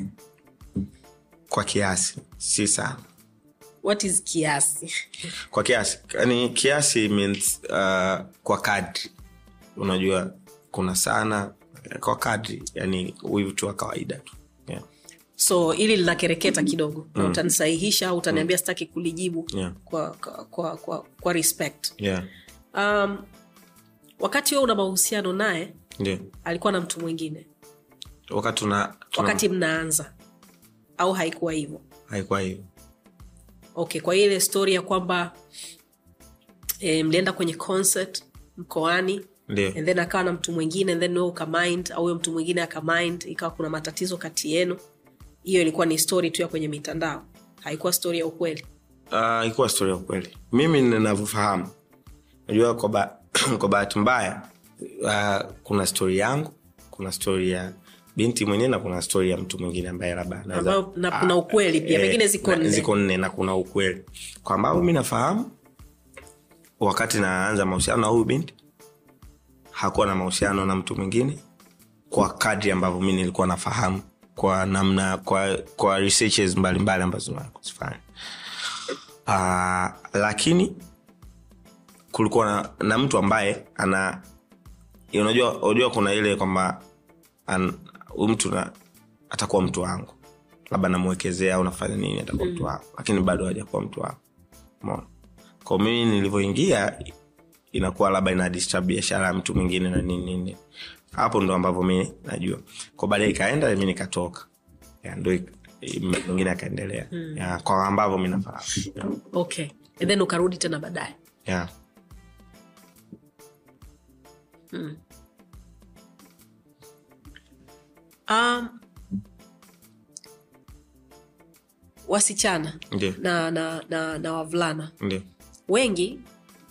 kwa kiasi si sana. What is kiasi? *laughs* Kwa kiasi yani kiasi means uh, kwa kadri. Unajua kuna sana kwa kadri yani wivu tu wa kawaida tu yeah. so ili linakereketa kidogo mm. utanisahihisha au utaniambia sitaki kulijibu Yeah. kwa, kwa, kwa, kwa, kwa respect Yeah. um, wakati wewe una mahusiano naye yeah. alikuwa na mtu mwingine wakati tuna, tuna wakati mnaanza au haikuwa hivyo haikuwa hivyo okay kwa ile stori ya kwamba e, mlienda kwenye concert mkoani ndio. And then akawa na mtu mwingine and then wewe ukamind au huyo mtu mwingine akamind ikawa kuna matatizo kati yenu. Hiyo ilikuwa ni stori tu ya kwenye mitandao. Haikuwa stori ya ukweli. Uh, ikuwa stori ya ukweli. Mimi ninavyofahamu najua kwa, ba- *clears throat* kwa bahati mbaya uh, kuna stori yangu kuna stori ya binti mwenyewe na kuna stori ya mtu mwingine ambaye labda anaweza- na kuna Ah, ukweli pia, eh, pengine ziko nne. ziko nne na kuna ukweli. Kwa ambavyo mi nafahamu wakati naanza mahusiano na huyu binti hakuwa na mahusiano na mtu mwingine kwa kadri ambavyo mi nilikuwa nafahamu kwa namna kwa, kwa researches mbalimbali ambazo nakuzifanya uh, lakini kulikuwa na, na mtu ambaye ana unajua unajua kuna ile kwamba huyu mtu na atakuwa mtu wangu. Labda namwekezea au nafanya nini atakuwa mtu wangu. Lakini bado hajakuwa mtu wangu. Mona kwao mimi nilivyoingia inakuwa labda ina disturb biashara ya mtu mwingine na nini nini. Hapo ndo ambavyo mi najua. Kwa baadaye ikaenda mi nikatoka. Ndo mwingine akaendelea. Ya, kwa ambavyo mi nafahamu okay. And then ukarudi tena baadaye? Ya. um, wasichana ndio. na, na, na, na wavulana. Ndi. wengi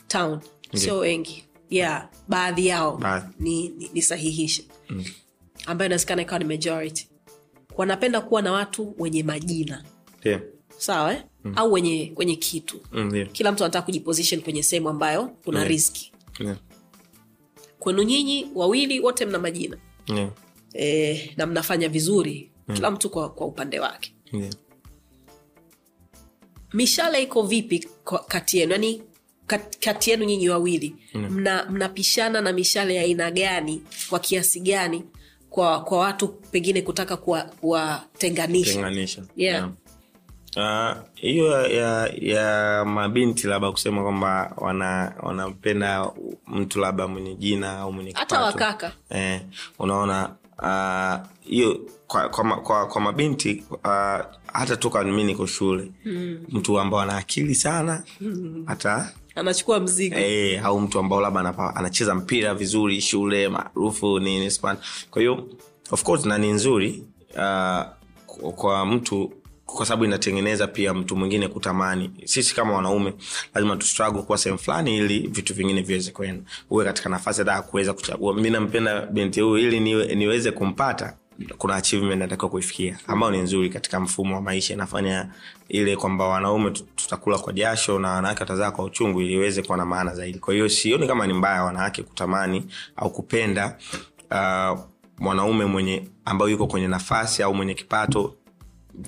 town sio wengi yeah baadhi yao Baadhi. ni, ni, ni sahihishe mm. ambayo inawezekana ikawa ni majority wanapenda kuwa na watu wenye majina yeah. sawa eh? mm. au wenye wenye kitu Mm, yeah. kila mtu anataka kujiposition kwenye sehemu ambayo kuna yeah. riski yeah. kwenu nyinyi wawili wote mna majina yeah. e, na mnafanya vizuri mm. kila mtu kwa, kwa upande wake yeah. mishale iko vipi kati yenu yani kat- kati yenu nyinyi wawili mna mnapishana na mishale ya aina gani kwa kiasi gani kwa kwa watu pengine kutaka kuwatenganisha tenganisha Yeah. Yeah. Ah, hiyo ya, ya mabinti labda kusema kwamba wana mtu labda mwenye jina au mwenye hata wakaka eh, unaona hiyo uh, kwa, kwa, kwa, kwa mabinti uh, hata toka mi niko shule mm. mtu ambao ana akili sana *laughs* hata anachukua mzigo. Eh, au mtu ambao labda anacheza mpira vizuri shule maarufu nini kwa na ni nzuri uh, kwa- mtu kwa sababu inatengeneza pia mtu mwingine kutamani. Sisi kama wanaume lazima tustruggle kuwa sehemu fulani ili vitu vingine viweze kwenda. Uwe katika nafasi hata kuweza kuchagua. Mi nampenda binti huyu ili niwe, niweze kumpata kuna achievement natakiwa kuifikia ambayo ni nzuri katika mfumo wa maisha inafanya ile kwamba wanaume tu- tutakula kwa jasho na wanawake watazaa kwa uchungu ili iweze kuwa na maana zaidi. Kwa hiyo sioni kama ni mbaya wanawake kutamani au kupenda uh, mwanaume mwenye ambayo yuko kwenye nafasi au mwenye kipato.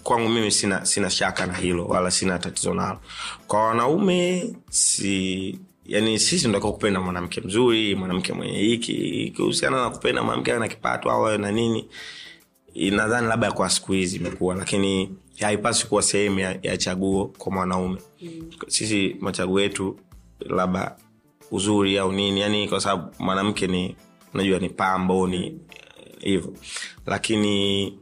Kwangu mimi sina sina shaka na hilo wala sina tatizo nalo. Kwa wanaume si yani sisi tunatakiwa kupenda mwanamke mzuri mwanamke mwenye hiki ikihusiana na kupenda mwanamke ana kipato au na nini nadhani labda kwa siku hizi imekuwa lakini haipasi kuwa sehemu ya, ya chaguo kwa mwanaume. Mm. sisi machaguo yetu labda uzuri au nini yani kwa sababu mwanamke ni unajua ni pambo ni eh, hivyo. Lakini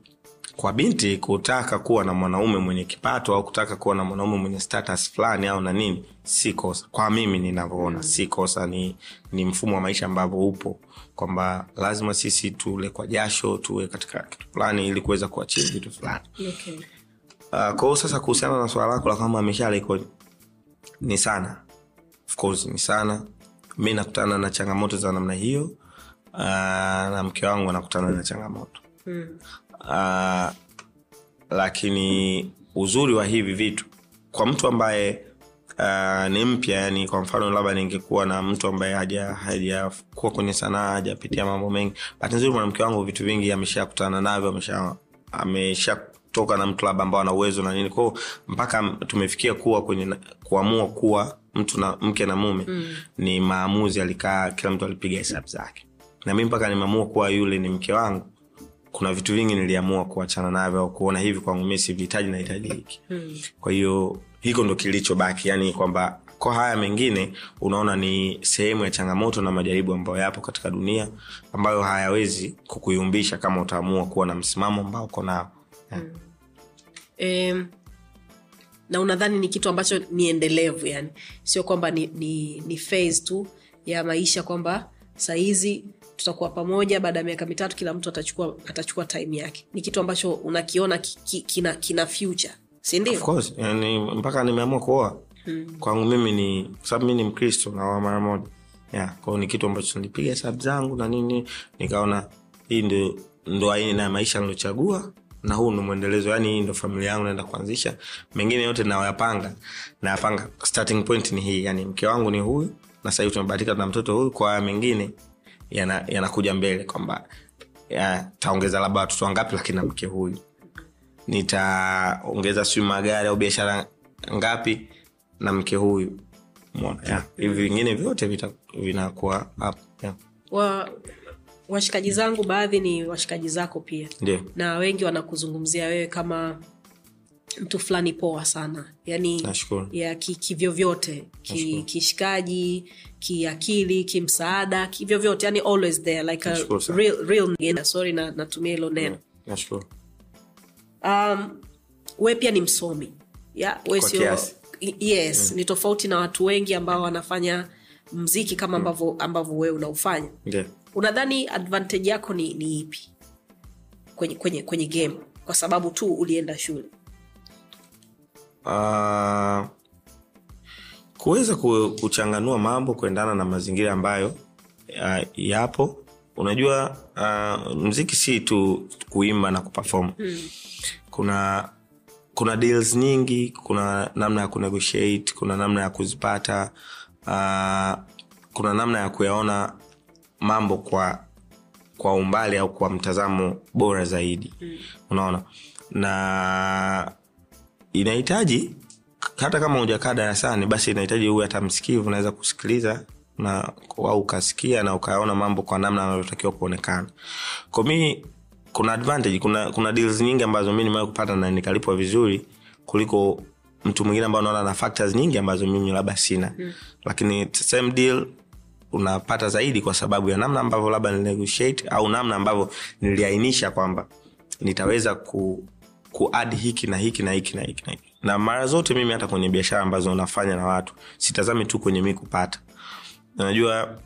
kwa binti kutaka kuwa na mwanaume mwenye kipato au kutaka kuwa na mwanaume mwenye status fulani au na nini si kosa. Kwa mimi ninavyoona si kosa ni, ni mfumo wa maisha ambavyo upo kwamba lazima sisi tule kwa jasho tuwe katika kitu fulani ili kuweza kuachia vitu fulani. Okay. uh, kwa sasa kuhusiana na swala lako la kwamba mishale iko ni sana. Of course ni sana. Mi nakutana na changamoto za namna hiyo. Uh, na mke wangu anakutana na changamoto. Mm. uh, lakini uzuri wa hivi vitu kwa mtu ambaye uh, ni mpya yani kwa mfano labda ningekuwa na mtu ambaye haja hajakuwa kwenye sanaa hajapitia mambo mengi bahati nzuri mwanamke wangu vitu vingi ameshakutana navyo amesha amesha toka na mtu labda ambao ana uwezo na nini kwao mpaka tumefikia kuwa kwenye kuamua kuwa mtu na mke na mume mm. ni maamuzi alikaa kila mtu alipiga hesabu zake na mi mpaka nimeamua kuwa yule ni mke wangu kuna vitu vingi niliamua kuachana navyo au kuona hivi kwangu mi sivihitaji nahitaji hiki Mm. kwa hiyo hiko ndo kilichobaki yani kwamba kwa haya mengine unaona ni sehemu ya changamoto na majaribu ambayo yapo katika dunia ambayo hayawezi kukuyumbisha kama utaamua kuwa na msimamo ambao uko nao. Em, na unadhani ni kitu ambacho ni endelevu yani? Sio kwamba ni, ni, ni phase tu ya maisha kwamba sahizi tutakuwa pamoja baada ya miaka mitatu kila mtu atachukua atachukua time yake. Ni kitu ambacho unakiona ki, ki, kina, kina future sindio yani mpaka nimeamua kuoa. Kwangu mimi ni kwa sababu mi ni mkristo naoa mara moja. Yeah, kwao ni kitu ambacho nilipiga hesabu zangu na nini nikaona hii ndo, ndo aina ya maisha nilochagua na huu ndo mwendelezo. Yani hii ndo familia yangu naenda kuanzisha. Mengine yote nayoyapanga nayapanga. Starting point ni hii yani mke wangu ni huyu na sahivi tumebahatika na mtoto huyu. Kwa haya mengine yana- yanakuja mbele kwamba ya, taongeza labda watoto wangapi lakini na mke huyu nitaongeza siu magari au biashara ngapi na mke huyu. Yeah. hivi vingine vyote vita- vinakuwa hapo yeah. wa washikaji zangu baadhi ni washikaji zako pia. Ndio. Na wengi wanakuzungumzia wewe kama mtu fulani poa sana. Yani ya kivyovyote. Ki, Nashukuru. kishikaji kiakili kimsaada kivyovyote. Yani always there like a real, real sorry na, natumia hilo neno. Nashukuru um, we pia ni msomi. Yeah, we sio yes ni tofauti na watu wengi ambao wanafanya mziki kama ambavyo ambavyo wewe unaufanya. Yeah. unadhani advantage yako ni, ni ipi kwenye, kwenye, kwenye game? Kwa sababu tu ulienda shule. Uh, kuweza kuchanganua mambo kuendana na mazingira ambayo uh, yapo unajua uh, mziki si tu kuimba na kupafom mm. kuna kuna deals nyingi kuna namna ya kunegotiate kuna namna ya kuzipata uh, kuna namna ya kuyaona mambo kwa kwa umbali au kwa mtazamo bora zaidi mm. unaona na inahitaji hata kama ujakaa darasani basi inahitaji uwe hata msikivu unaweza kusikiliza na au ukasikia na ukaona mambo kwa namna anavyotakiwa kuonekana. Kwa mi kuna advantage kuna kuna deals nyingi ambazo mi nimewai kupata na nikalipwa vizuri kuliko mtu mwingine ambao naona na factors nyingi ambazo mimi labda sina. Mm. lakini same deal unapata zaidi kwa sababu ya namna ambavyo labda ninegotiate au namna ambavyo niliainisha kwamba nitaweza ku kuad hiki na hiki na hiki na hiki na hiki. Na mara zote mimi hata kwenye biashara ambazo nafanya na watu sitazami tu kwenye mi kupata unajua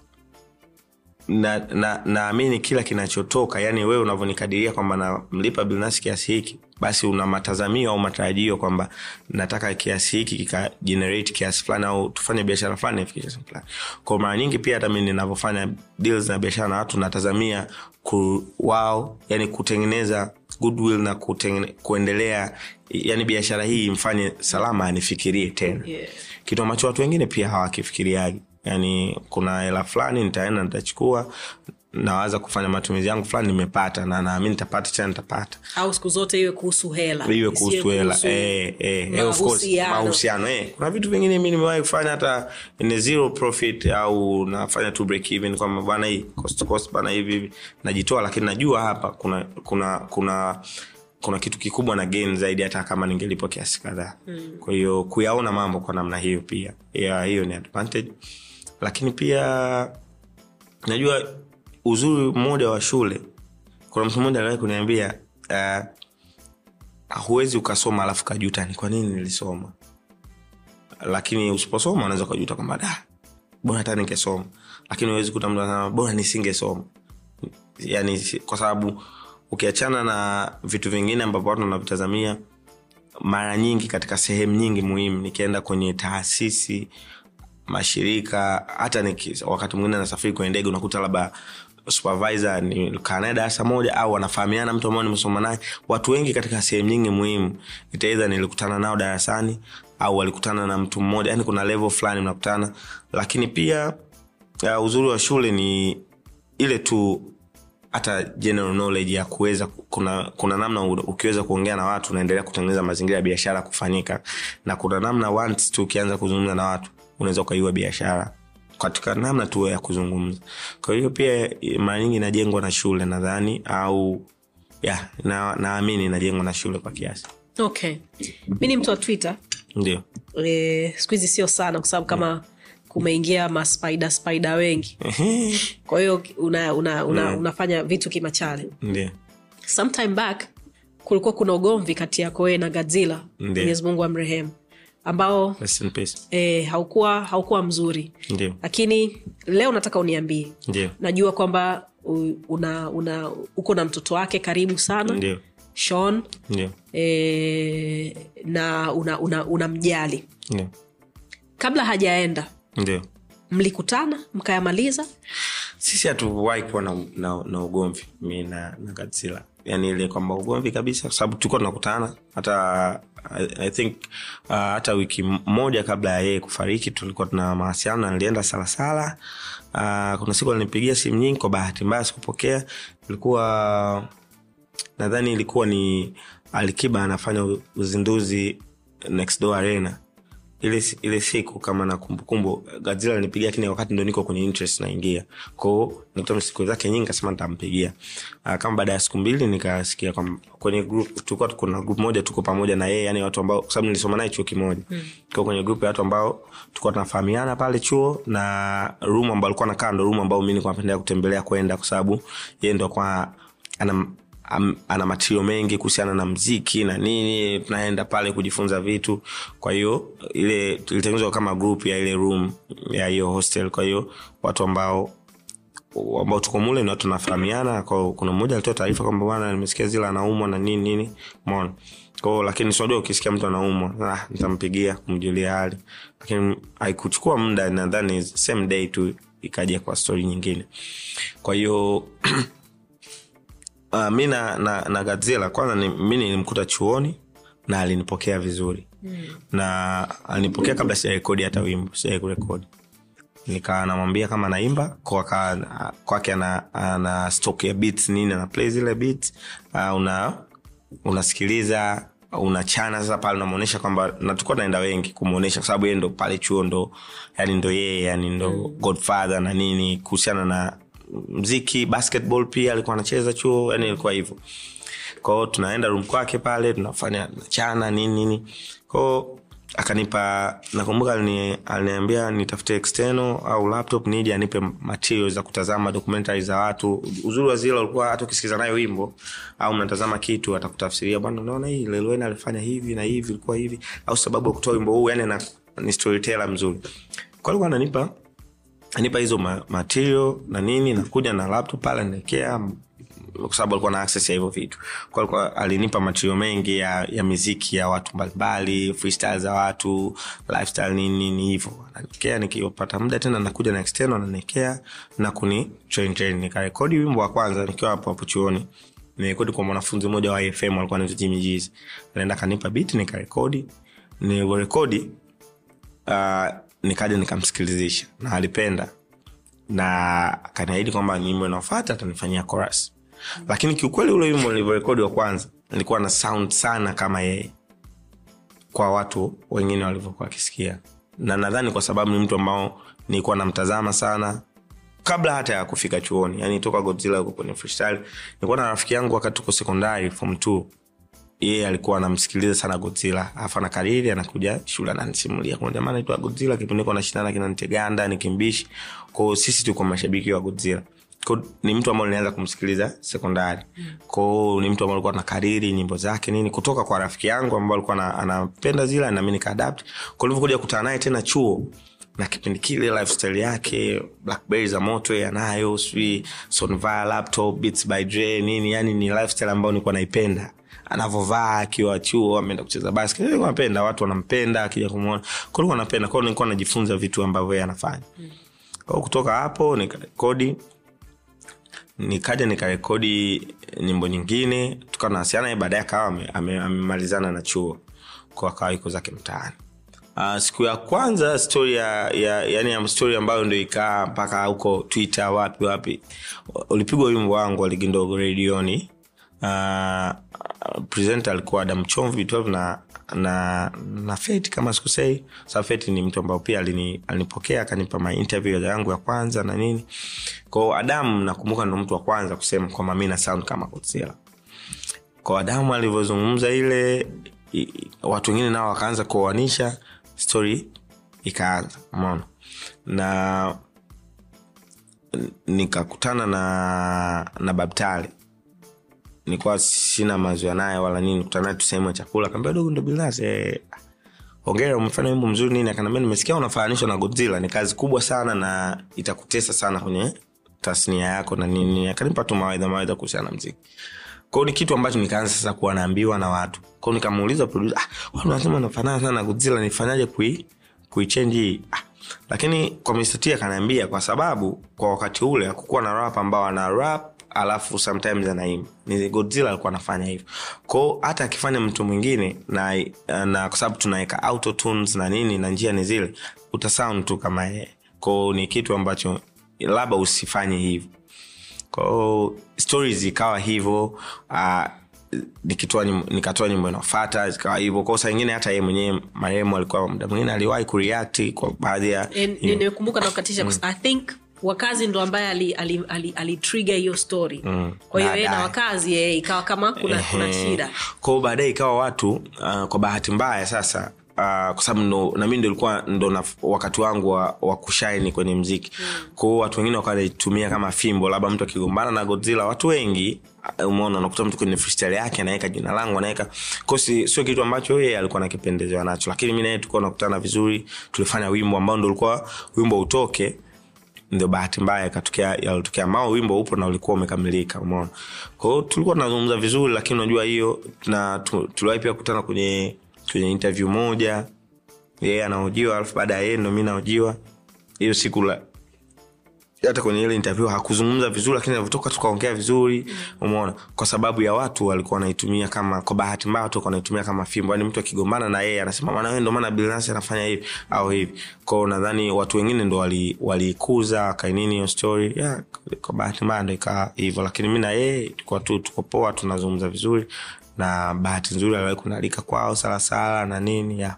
naamini na, na kila kinachotoka yani wewe unavyonikadiria kwamba namlipa bilnasi kiasi hiki basi una matazamio au matarajio kwamba nataka kiasi hiki kika generate kiasi fulani au tufanye biashara fulani ifike kiasi fulani. Kwa mara nyingi pia hata mi ninavyofanya deals na biashara na watu natazamia ku, wao yani kutengeneza goodwill na kutengene, kuendelea yani biashara hii mfanye salama anifikirie tena. Yeah. kitu ambacho watu wengine pia hawakifikiriagi yani kuna hela fulani nitaenda nitachukua nawaza kufanya matumizi yangu fulani nimepata na naamini nitapata tena nitapata. Au siku zote iwe kuhusu hela. Iwe kuhusu hela. eh, eh, eh, mahusiano. eh. kuna vitu vingine mi nimewahi kufanya hata in zero profit au nafanya tu break even kwamba bana hii cost cost bana hivi hivi. Najitoa lakini najua hapa kuna kuna kuna kuna kitu kikubwa na gain zaidi hata kama ningelipwa kiasi kadhaa. Mm. kwa hiyo kuyaona mambo kwa namna hiyo pia. Yeah, hiyo ni advantage lakini pia najua uzuri mmoja wa shule kuna mtu mmoja aliwahi kuniambia uh, huwezi ukasoma alafu kajuta ni kwa nini nilisoma. Lakini usiposoma unaweza ukajuta kwamba da bora hata ningesoma. Lakini huwezi kuta mtu anasema bora nisingesoma? Yani kwa sababu ukiachana na vitu vingine ambavyo watu wanavitazamia mara nyingi katika sehemu nyingi muhimu nikienda kwenye taasisi mashirika hata niki, wakati mwingine nasafiri kwenye ndege unakuta labda supervisor ni naye darasa moja au wanafahamiana mtu ambao nimesoma naye. Watu wengi katika sehemu nyingi muhimu itaidha nilikutana nao darasani au walikutana na mtu mmoja yani kuna level fulani mnakutana. Lakini pia uzuri wa shule ni ile tu hata general knowledge ya kuweza kuna kuna namna ukiweza kuongea na watu unaendelea kutengeneza mazingira ya biashara kufanyika. Na kuna namna once tu ukianza kuzungumza na watu unaweza ukaiwa biashara katika namna tu ya kuzungumza. Kwa hiyo pia mara nyingi inajengwa na shule nadhani au ya na- naamini inajengwa na shule kwa kiasi. Okay. Mi ni mtu wa twitter. Ndio. E, siku hizi sio sana kwa sababu kama kumeingia maspida spida wengi. Kwa hiyo una, una, una, unafanya vitu kimachale. Ndio. Sometime back kulikuwa kuna ugomvi kati yako wee na gadzila mwenyezimungu mwenyezi mungu amrehemu ambao e, haukuwa haukuwa mzuri. Ndiyo. lakini leo nataka uniambie. Ndiyo. najua kwamba una, una uko na mtoto wake karibu sana. Ndiyo. Sean. E, na una, una, una kabla hajaenda Ndiyo. mlikutana mkayamaliza? Sisi hatuwahi kuwa na, na, na ugomvi mi na, na Godzilla. Yani ile kwamba ugomvi kabisa kwa sababu tulikuwa tunakutana hata I, I think uh, hata wiki moja kabla ya yeye kufariki tulikuwa tuna mawasiliano na nilienda salasala. Uh, kuna siku alinipigia simu nyingi kwa bahati mbaya sikupokea. Ilikuwa nadhani ilikuwa ni alikiba anafanya uzinduzi next door arena ile, ile siku kama na kumbukumbu gazila nipigia lakini wakati ndo niko kwenye interest naingia. Kwao nikuta siku zake nyingi kasema nitampigia. Uh, kama baada ya siku mbili nikasikia kwenye group tulikuwa kuna group moja tuko pamoja na yeye yani watu ambao kwa sababu nilisoma naye chuo kimoja. Mm. kwa kwenye group ya watu ambao tulikuwa tunafahamiana pale chuo na room ambao alikuwa nakaa ndo room ambao mimi nilikuwa napendelea kutembelea kwenda kwa sababu yeye ndo kwa ana am, ana matirio mengi kuhusiana na mziki na nini tunaenda pale kujifunza vitu. Kwa hiyo ile ilitengenezwa kama group ya ile room ya hiyo hostel. Kwa hiyo watu ambao ambao tuko mule watu tunafahamiana. Kwa kuna mmoja alitoa taarifa kwamba bwana nimesikia zila anaumwa na nini nini. Mona kwao lakini sinajua ukisikia mtu anaumwa ah, nitampigia kumjulia hali. Lakini haikuchukua muda nadhani same day tu ikaja kwa stori nyingine. Kwa hiyo *clears throat* uh, mi na, na, na gazela kwanza ni, mi nilimkuta chuoni na alinipokea vizuri mm. na alinipokea kabla sijarekodi hata wimbo sijai kurekodi namwambia kama naimba kwake ana, ana stok ya bit nini ana play zile bit uh, una unasikiliza unachana sasa pale unamwonyesha kwamba natukuwa naenda wengi kumwonyesha kwa sababu yeye ndo pale chuo ndo yani ndo yeye yani ndo mm. godfather na nini kuhusiana na mziki basketball pia alikuwa anacheza chuo yani ilikuwa hivyo. Kwao tunaenda rum kwake pale tunafanya nachana nini nini. Kwao akanipa nakumbuka aliniambia nitafute external au laptop nije anipe material za kutazama documentary za watu. Uzuri wa zile ulikuwa hata ukisikiza nayo wimbo au mnatazama kitu atakutafsiria bwana unaona hii lelwen alifanya hivi na hivi ilikuwa hivi. Au sababu ya kutoa wimbo huu yani na, ni storyteller mzuri. Kwa alikuwa ananipa anipa hizo ma- material na nini nakuja na laptop pale naekea kwa sababu alikuwa na access ya hivyo vitu. Kwa alikuwa alinipa material mengi ya, ya miziki ya watu mbalimbali freestyle za watu lifestyle nini nini hivyo. Nanekea nikipata muda tena nakuja na external nanekea na kuni train train. Nikarekodi wimbo wa kwanza nikiwa hapo hapo chuoni. Nirekodi kwa mwanafunzi mmoja wa fm alikuwa anaitwa Jimmy jizi anaenda kanipa beat nikarekodi. Nilivyorekodi uh, nikaja nikamsikilizisha na alipenda na akaniahidi kwamba nyimbo inaofata atanifanyia chorus. Lakini kiukweli ule wimbo nilivyorekodi wa kwanza nilikuwa na sound sana kama yeye kwa watu wengine walivyokuwa wakisikia. Na nadhani kwa sababu ni mtu ambao nilikuwa namtazama sana kabla hata ya kufika chuoni yani toka godzilla huko kwenye freestyle. Nilikuwa na rafiki yangu wakati tuko sekondari form yeye alikuwa anamsikiliza sana godzilla. Afu anakariri anakuja shule ananisimulia. Kuna jamaa anaitwa godzilla kipindi niko nashindana kina nteganda nikimbishi kwao sisi tuko mashabiki wa godzilla. Kwa ni mtu ambaye nilianza kumsikiliza sekondari. Kwao ni mtu ambaye alikuwa nakariri nyimbo zake nini kutoka kwa rafiki yangu ambaye alikuwa ana- anapenda zile nami nikaadapt kwa ulivyokuja kutana naye tena chuo na kipindi kile lifestyle yake blackberry za moto yanayo anayo sijui sonvaa laptop beats by Dre, nini yani ni lifestyle ambayo nilikuwa naipenda anavovaa akiwa chuo ameenda kucheza basket nilikuwa napenda watu wanampenda akija kumwona kwa nilikuwa napenda kwao nilikuwa najifunza vitu ambavyo yeye anafanya. Kwao kutoka hapo nikarekodi. Nikaja nikarekodi nyimbo nyingine. Tukanawasiana ye baadaye akawa ame- ame- amemalizana na chuo. Kwa akawa iko zake mtaani. Uh, siku ya kwanza story ya, ya yani story ambayo ndo ikaa mpaka huko twitter wapi wapi. Ulipigwa wimbo wangu waligindogo redioni uh, presenter alikuwa adam chomvi 12 na na na feti kama sikusei sababu feti ni mtu ambao pia alini, alinipokea akanipa ma interview yangu ya kwanza na nini. Kwao adam nakumbuka ndo mtu wa kwanza kusema kwamba mi na sound kama Godzilla. Kwa adamu alivyozungumza ile watu wengine nao wakaanza kuoanisha story ikaanza umeona? Na nikakutana na na babtale nilikuwa sina mazoea naye wala nini kutana naye tu sehemu ya chakula. Kaambia dogo ndo bilas eh, ongera umefanya wimbo mzuri nini? Akaniambia nimesikia unafananishwa na godzilla ni kazi kubwa sana na itakutesa sana kwenye tasnia yako na nini. Akanipa tu mawaidha mawaidha kuhusiana na mziki. Kwao ni kitu ambacho nikaanza sasa kuwa naambiwa na watu. Kwao nikamuuliza producer ah, watu wanasema nafanana sana na godzilla nifanyaje kui kuichenji hii? Ah, lakini kwa mistati akaniambia kwa sababu kwa wakati ule hakukuwa na rap ambao ana rap alafu sometimes anaimba ni godzilla alikuwa anafanya hivyo. Kwao hata akifanya mtu mwingine na, na kwa sababu tunaweka autotunes na nini na njia ni zile utasound tu kama yeye. Kwao ni kitu ambacho labda usifanye hivyo. Kwao stories ikawa hivyo uh, nikitoa nikatoa nyimbo inaofata zikawa hivyo. Kwao saa ingine hata yeye mwenyewe marehemu alikuwa muda mwingine aliwahi kureact kwa baadhi ya nimekumbuka na kukatisha mm. i think wakazi ndo ambaye ali, ali, ali, ali trigger hiyo story. Mm. kwa hiyo yeye na wakazi e, ikawa kama kuna, kuna shida. Kwao baadaye ikawa watu uh, kwa bahati mbaya sasa Uh, kwa sababu ndo nami ndo ilikuwa ndo na, wakati wangu wa, wa kushaini kwenye mziki. Mm. kwao watu wengine wakanitumia kama fimbo labda mtu akigombana na godzilla watu wengi uh, umeona unakuta mtu kwenye freestyle yake anaweka jina langu anaweka kosi sio kitu ambacho yeye alikuwa nakipendezewa nacho. Lakini mi naye tulikuwa nakutana vizuri tulifanya wimbo ambao ndo ulikuwa wimbo utoke ndio bahati mbaya ikatokea yalitokea. Mao wimbo upo na ulikuwa umekamilika umeona? Kwao tulikuwa tunazungumza vizuri lakini unajua hiyo na tuliwahi pia kukutana kwenye kwenye interview moja. Yeye anaojiwa alafu baada ya yeye ndo mi naojiwa hiyo siku la hata kwenye ile interview hakuzungumza vizuri lakini alivyotoka tukaongea vizuri umeona. Kwa sababu ya watu walikuwa wanaitumia kama kwa bahati mbaya watu wanaitumia kama fimbo. Yani mtu akigombana na yeye anasema maana wewe ndio maana Billnass anafanya hivi au hivi. Kwao nadhani watu wengine ndo wali- waliikuza wakainini hiyo story. Yeah, kwa bahati mbaya ndo ikawa hivyo. Lakini mi na yeye tulikuwa tu tuko poa tunazungumza vizuri. Na bahati nzuri aliwahi kunalika kwao salasala na nini yeah.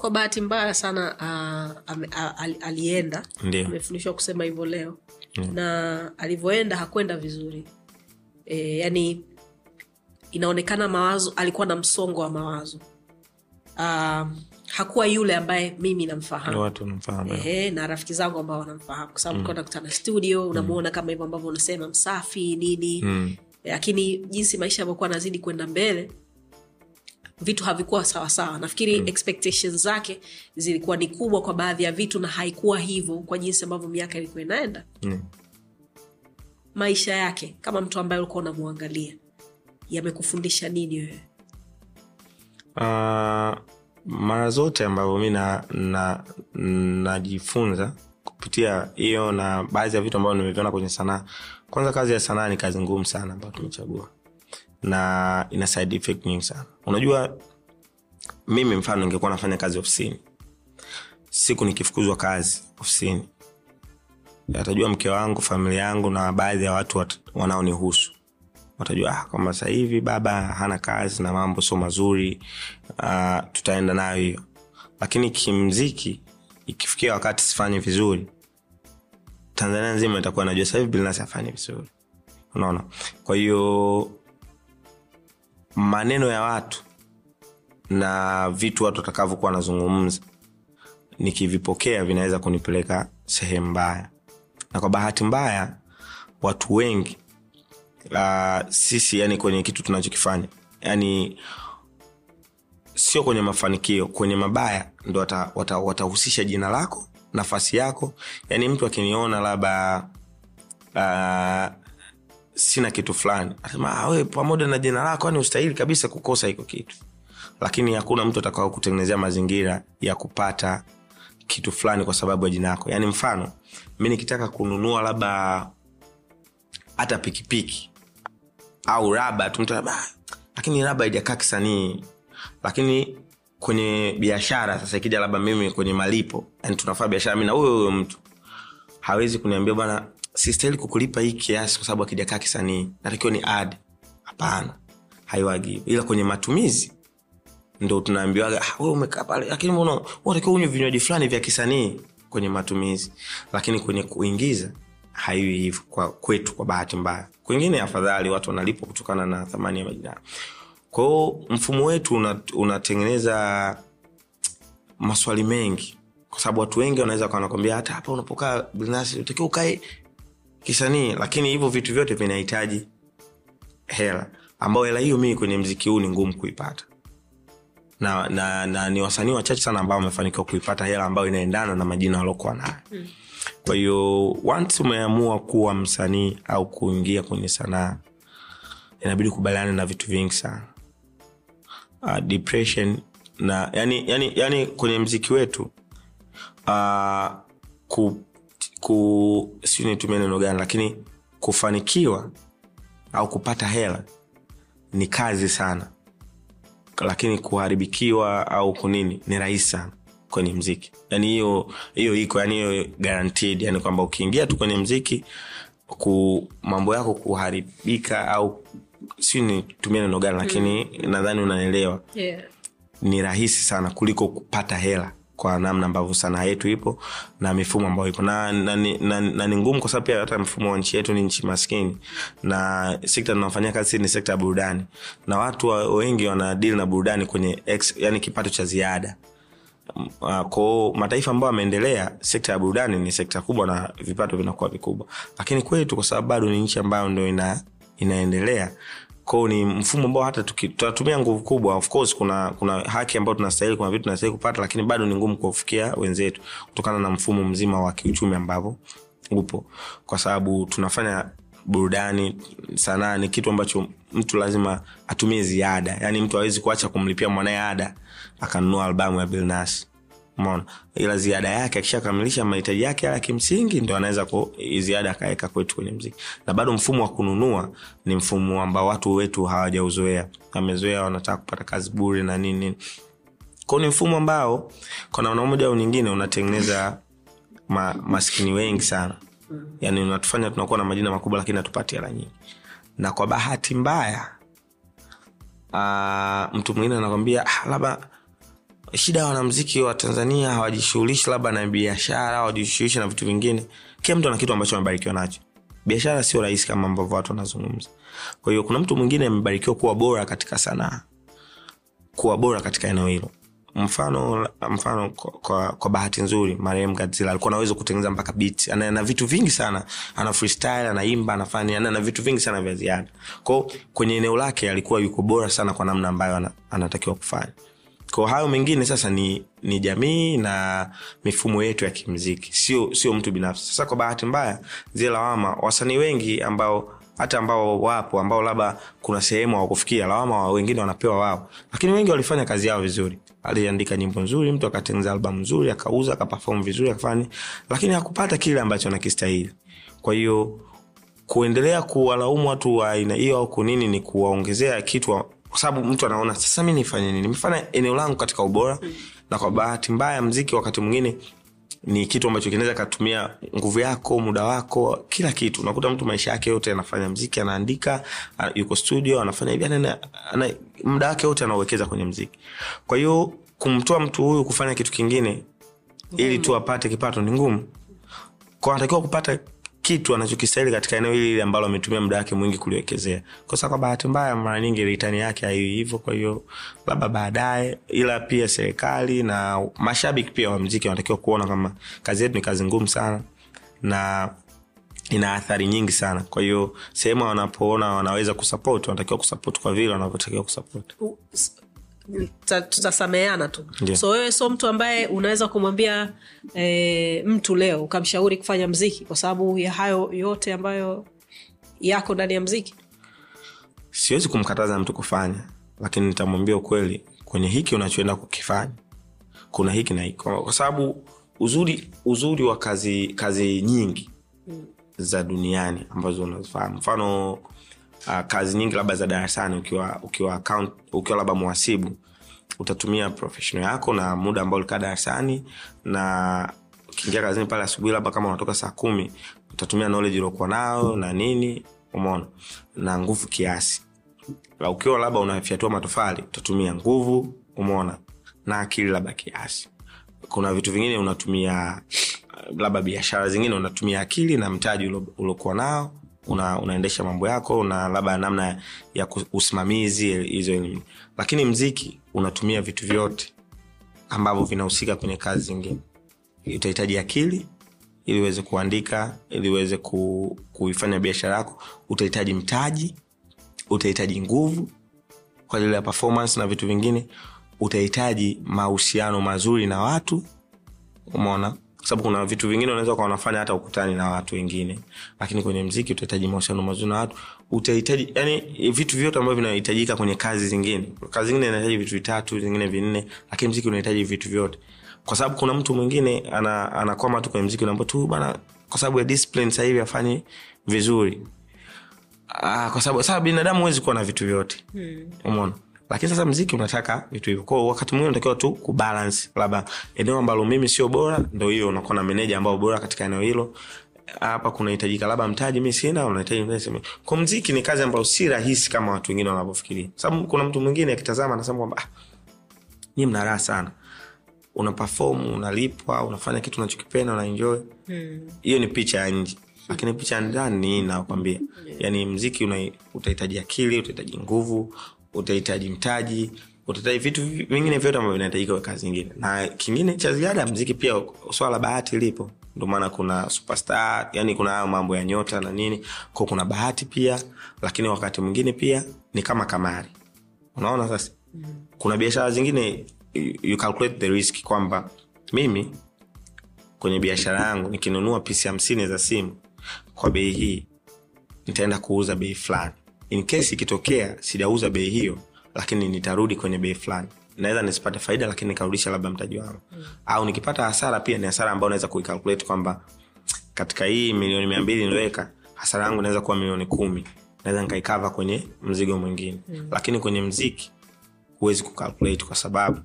Kwa bahati mbaya sana uh, ame, a, ali, alienda. Amefundishwa kusema hivyo leo. Na alivyoenda hakwenda vizuri. E, yani inaonekana mawazo alikuwa na msongo wa mawazo. Uh, hakuwa yule ambaye mimi namfahamu. Ehe, na rafiki zangu ambao wanamfahamu. Kwa sababu mm. nakutana studio unamuona kama hivyo ambavyo unasema msafi nini. Mm. lakini jinsi maisha yavyokuwa nazidi kwenda mbele vitu havikuwa sawasawa nafikiri mm. expectations zake zilikuwa ni kubwa kwa baadhi ya vitu na haikuwa hivyo kwa jinsi ambavyo miaka ilikuwa inaenda. Mm. maisha yake kama mtu ambaye ulikuwa unamwangalia yamekufundisha nini wewe? Uh, mara zote ambavyo mi na- na- najifunza kupitia hiyo na baadhi ya vitu ambavyo nimeviona kwenye sanaa. Kwanza kazi ya sanaa ni kazi ngumu sana ambayo tumechagua na ina side effect nyingi sana. Unajua mimi mfano ningekuwa nafanya kazi ofisini siku nikifukuzwa kazi ofisini atajua mke wangu familia yangu na baadhi ya watu wat- wanaonihusu. Watajua ah, kwamba sahivi baba hana kazi na mambo sio mazuri uh, tutaenda nayo hiyo. Lakini kimziki ikifikia wakati sifanye vizuri tanzania nzima itakuwa najua sahivi bilnasi afanye vizuri. Unaona? Kwa hiyo maneno ya watu na vitu watu watakavyokuwa wanazungumza nikivipokea vinaweza kunipeleka sehemu mbaya. Na kwa bahati mbaya watu wengi uh, sisi yani kwenye kitu tunachokifanya yani sio kwenye mafanikio kwenye mabaya ndo watahusisha wata, wata jina lako nafasi yako. Yani mtu akiniona labda uh, sina kitu fulani. Asema "Ah, we pamoja na jina lako yani ustahili kabisa kukosa hiko kitu. Lakini hakuna mtu atakao kutengenezea mazingira ya kupata kitu fulani kwa sababu ya jina yako yaani mfano mi nikitaka kununua labda hata pikipiki au raba tu "Ah, lakini raba ijakaa kisanii. Lakini kwenye biashara sasa ikija labda mimi kwenye malipo yani tunafaa biashara mi na huyo huyo mtu hawezi kuniambia bwana sistahili kukulipa hii kiasi kwa sababu akijakaa kisanii natakiwa ni ad hapana. Haiwagi. Ila kwenye matumizi ndo tunaambiwaga "Ah, wewe umekaa pale lakini mbona unatakiwa unywe vinywaji fulani vya kisanii kwenye matumizi? Lakini kwenye kuingiza haiwi hivyo kwa kwetu kwa bahati mbaya. Kwingine afadhali watu wanalipwa kutokana na thamani ya majina. Yao. mfumo wetu una- unatengeneza maswali mengi. Kwa sababu watu wengi wanaweza wanakwambia hata hapa unapokaa binafsi utakiwa ukae kisanii lakini hivyo vitu vyote vinahitaji hela. Ambayo hela hiyo mii kwenye mziki huu ni ngumu kuipata. Na, na, na ni wasanii wachache sana ambao wamefanikiwa kuipata hela ambayo inaendana na majina waliokuwa nayo. Mm. kwa hiyo once umeamua kuwa msanii au kuingia kwenye sanaa inabidi kubaliana na vitu vingi sana. Uh, depression na yani, yani, yani kwenye mziki wetu uh, ku, ku siu nitumie neno gani lakini kufanikiwa au kupata hela ni kazi sana lakini kuharibikiwa au kunini ni rahisi sana kwenye mziki yani hiyo hiyo iko yani hiyo guaranteed yani kwamba ukiingia tu kwenye mziki ku mambo yako kuharibika au si nitumie neno gani lakini mm. nadhani unaelewa yeah. ni rahisi sana kuliko kupata hela kwa namna ambavyo sanaa yetu ipo na mifumo ambayo ipo. Na, na, na, na, na ni ngumu kwa sababu pia hata mfumo wa nchi yetu ni nchi maskini. Na sekta tunaofanyia kazi ni sekta ya burudani. Na watu wa- wengi wanadili na burudani kwenye ex, yani kipato cha ziada. Uh, kwao mataifa ambayo yameendelea sekta ya burudani ni sekta kubwa na vipato vinakuwa vikubwa. Lakini kwetu kwa sababu bado ni nchi ambayo ndo ina, inaendelea kwao ni mfumo ambao hata tutatumia nguvu kubwa. Of course kuna kuna haki ambayo tunastahili kuna vitu tunastahili kupata lakini bado ni ngumu kuwafikia wenzetu kutokana na mfumo mzima wa kiuchumi ambavyo upo. Kwa sababu tunafanya burudani sanaa ni kitu ambacho mtu lazima atumie ziada. Yaani mtu awezi kuacha kumlipia mwanaye ada akanunua albamu ya bilnas mona ila ziada yake akishakamilisha mahitaji yake ya kimsingi ndo anaweza ku ziada akaweka kwetu kwenye mziki. Na bado mfumo wa kununua ni mfumo ambao watu wetu hawajauzoea. Amezoea wanataka kupata kazi bure na nini nini. Kwa ni mfumo ambao kwa namna moja au nyingine unatengeneza ma, maskini wengi sana. Yaani unatufanya tunakuwa na majina makubwa lakini hatupati hela nyingi. Na kwa bahati mbaya uh, mtu mwingine anakwambia ah, labda shida ya wanamziki wa tanzania hawajishughulishi labda na biashara hawajishughulishi na vitu vingine. Kila mtu ana kitu ambacho amebarikiwa nacho. Biashara sio rahisi kama ambavyo watu wanazungumza. Kwa hiyo kuna mtu mwingine amebarikiwa kuwa bora katika sanaa kuwa bora katika eneo hilo. Mfano mfano kwa, kwa, kwa bahati nzuri marehemu Godzilla alikuwa anaweza kutengeneza mpaka beat ana, vitu vingi sana. Ana freestyle anaimba anafanya ana, ana vitu vingi sana vya ziada. Kwao kwenye eneo lake alikuwa yuko bora sana kwa namna ambayo anatakiwa kufanya kwa hayo mengine sasa ni ni jamii na mifumo yetu ya kimziki. Sio sio mtu binafsi. Sasa kwa bahati mbaya zile lawama wasanii wengi ambao hata ambao wapo ambao labda kuna sehemu hawakufikia lawama wengine wanapewa wao. Lakini wengi walifanya kazi yao vizuri. Aliandika nyimbo nzuri mtu akatengeneza albamu nzuri akauza akapafom vizuri akafanya. Lakini hakupata kile ambacho anakistahili. Kwa hiyo kuendelea kuwalaumu watu wa aina hiyo au kunini ni kuwaongezea kitu kwa sababu mtu anaona sasa mi nifanye nini? Nimefanya eneo langu katika ubora na kwa bahati mbaya mziki wakati mwingine ni kitu ambacho kinaweza katumia nguvu yako muda wako kila kitu. Unakuta mtu maisha yake yote anafanya mziki anaandika yuko studio anafanya hivi muda wake yote anauwekeza kwenye mziki. Kwa hiyo kumtoa mtu huyu kufanya kitu kingine ili tu apate kipato ni ngumu. Kwa anatakiwa kupata kitu anachokistahili katika eneo hili hili ambalo ametumia muda wake mwingi kuliwekezea. Kwa kwa bahati mbaya mara nyingi ritani yake haiwi hivyo kwa hiyo labda baadaye ila pia serikali na mashabiki pia wa mziki wanatakiwa kuona kama kazi yetu ni kazi ngumu sana na ina athari nyingi sana. Kwa hiyo sehemu wanapoona wanaweza kusapot wanatakiwa kusapot kwa vile wanavyotakiwa kusapot U- s- tuta- tutasameheana tu. Yeah. so wewe sio mtu ambaye unaweza kumwambia e, mtu leo ukamshauri kufanya mziki kwa sababu ya hayo yote ambayo yako ndani ya mziki? Siwezi kumkataza mtu kufanya lakini nitamwambia ukweli kwenye hiki unachoenda kukifanya kuna hiki na hiki. Kwa kwa sababu uzuri uzuri wa kazi kazi nyingi za duniani ambazo unazifahamu. Mfano uh, kazi nyingi labda za darasani ukiwa ukiwa account, ukiwa labda mwasibu utatumia professional yako na muda ambao ulikaa darasani na ukiingia kazini pale asubuhi labda kama unatoka saa kumi utatumia knowledge uliokuwa nayo na nini umeona na nguvu kiasi. La ukiwa labda unafyatua matofali utatumia nguvu umeona na akili labda kiasi. Kuna vitu vingine unatumia labda biashara zingine unatumia akili na mtaji uliokuwa nao una, unaendesha mambo yako na labda namna ya usimamizi hizo elimu lakini mziki unatumia vitu vyote ambavyo vinahusika kwenye kazi zingine. Utahitaji akili ili uweze kuandika ili uweze ku, kuifanya biashara yako. Utahitaji mtaji utahitaji nguvu kwa ajili ya performance na vitu vingine. Utahitaji mahusiano mazuri na watu umeona kwa sababu kuna vitu vingine unaweza ukawa unafanya hata ukutani na watu wengine. Lakini kwenye mziki utahitaji mahusiano mazuri na watu. Utahitaji yani vitu vyote ambavyo vinahitajika kwenye kazi zingine. Kazi zingine inahitaji vitu vitatu zingine vinne lakini mziki unahitaji vitu vyote. Kwa sababu kuna mtu mwingine ana- anakwama tu kwenye mziki unaambia tu bana kwa sababu ya discipline sasa hivi afanye vizuri. Ah, kwa sababu sasa binadamu huwezi kuwa na vitu vyote. Hmm. Lakini sasa mziki unataka vitu hivyo. Kwao wakati mwingine unatakiwa tu kubalance labda eneo ambalo mimi sio bora ndo hiyo unakuwa na meneja ambao bora katika eneo hilo. Hapa kunahitajika labda mtaji mi sina unahitaji kwa mziki ni kazi ambayo si rahisi kama watu wengine wanavyofikiria. Sababu kuna mtu mwingine akitazama anasema kwamba ah, nyi mna raha sana. Una perform unalipwa unafanya kitu unachokipenda unaenjoy hiyo ni picha ya nje. Lakini picha ya ndani nakwambia. Yeah. yani mziki utahitaji akili utahitaji nguvu utahitaji mtaji utahitaji vitu vingine vyote ambavyo vinahitajika kwa kazi nyingine. Na kingine cha ziada mziki pia swala bahati lipo. Ndio maana kuna superstar yani kuna hayo mambo ya nyota na nini. Ko kuna bahati pia lakini wakati mwingine pia ni kama kamari. Unaona sasa? Kuna biashara zingine you calculate the risk kwamba mimi kwenye biashara yangu nikinunua pisi hamsini za simu kwa bei hii nitaenda kuuza bei fulani in case ikitokea sijauza bei hiyo lakini nitarudi kwenye bei fulani. Naweza nisipate faida lakini nikarudisha labda mtaji wangu. Mm. au nikipata hasara pia ni hasara ambayo naweza kuikalkulate kwamba katika hii milioni mia mbili niliweka hasara yangu inaweza kuwa milioni kumi. Naweza nikaikava kwenye mzigo mwingine. Mm. lakini kwenye mziki huwezi kukalkulate kwa sababu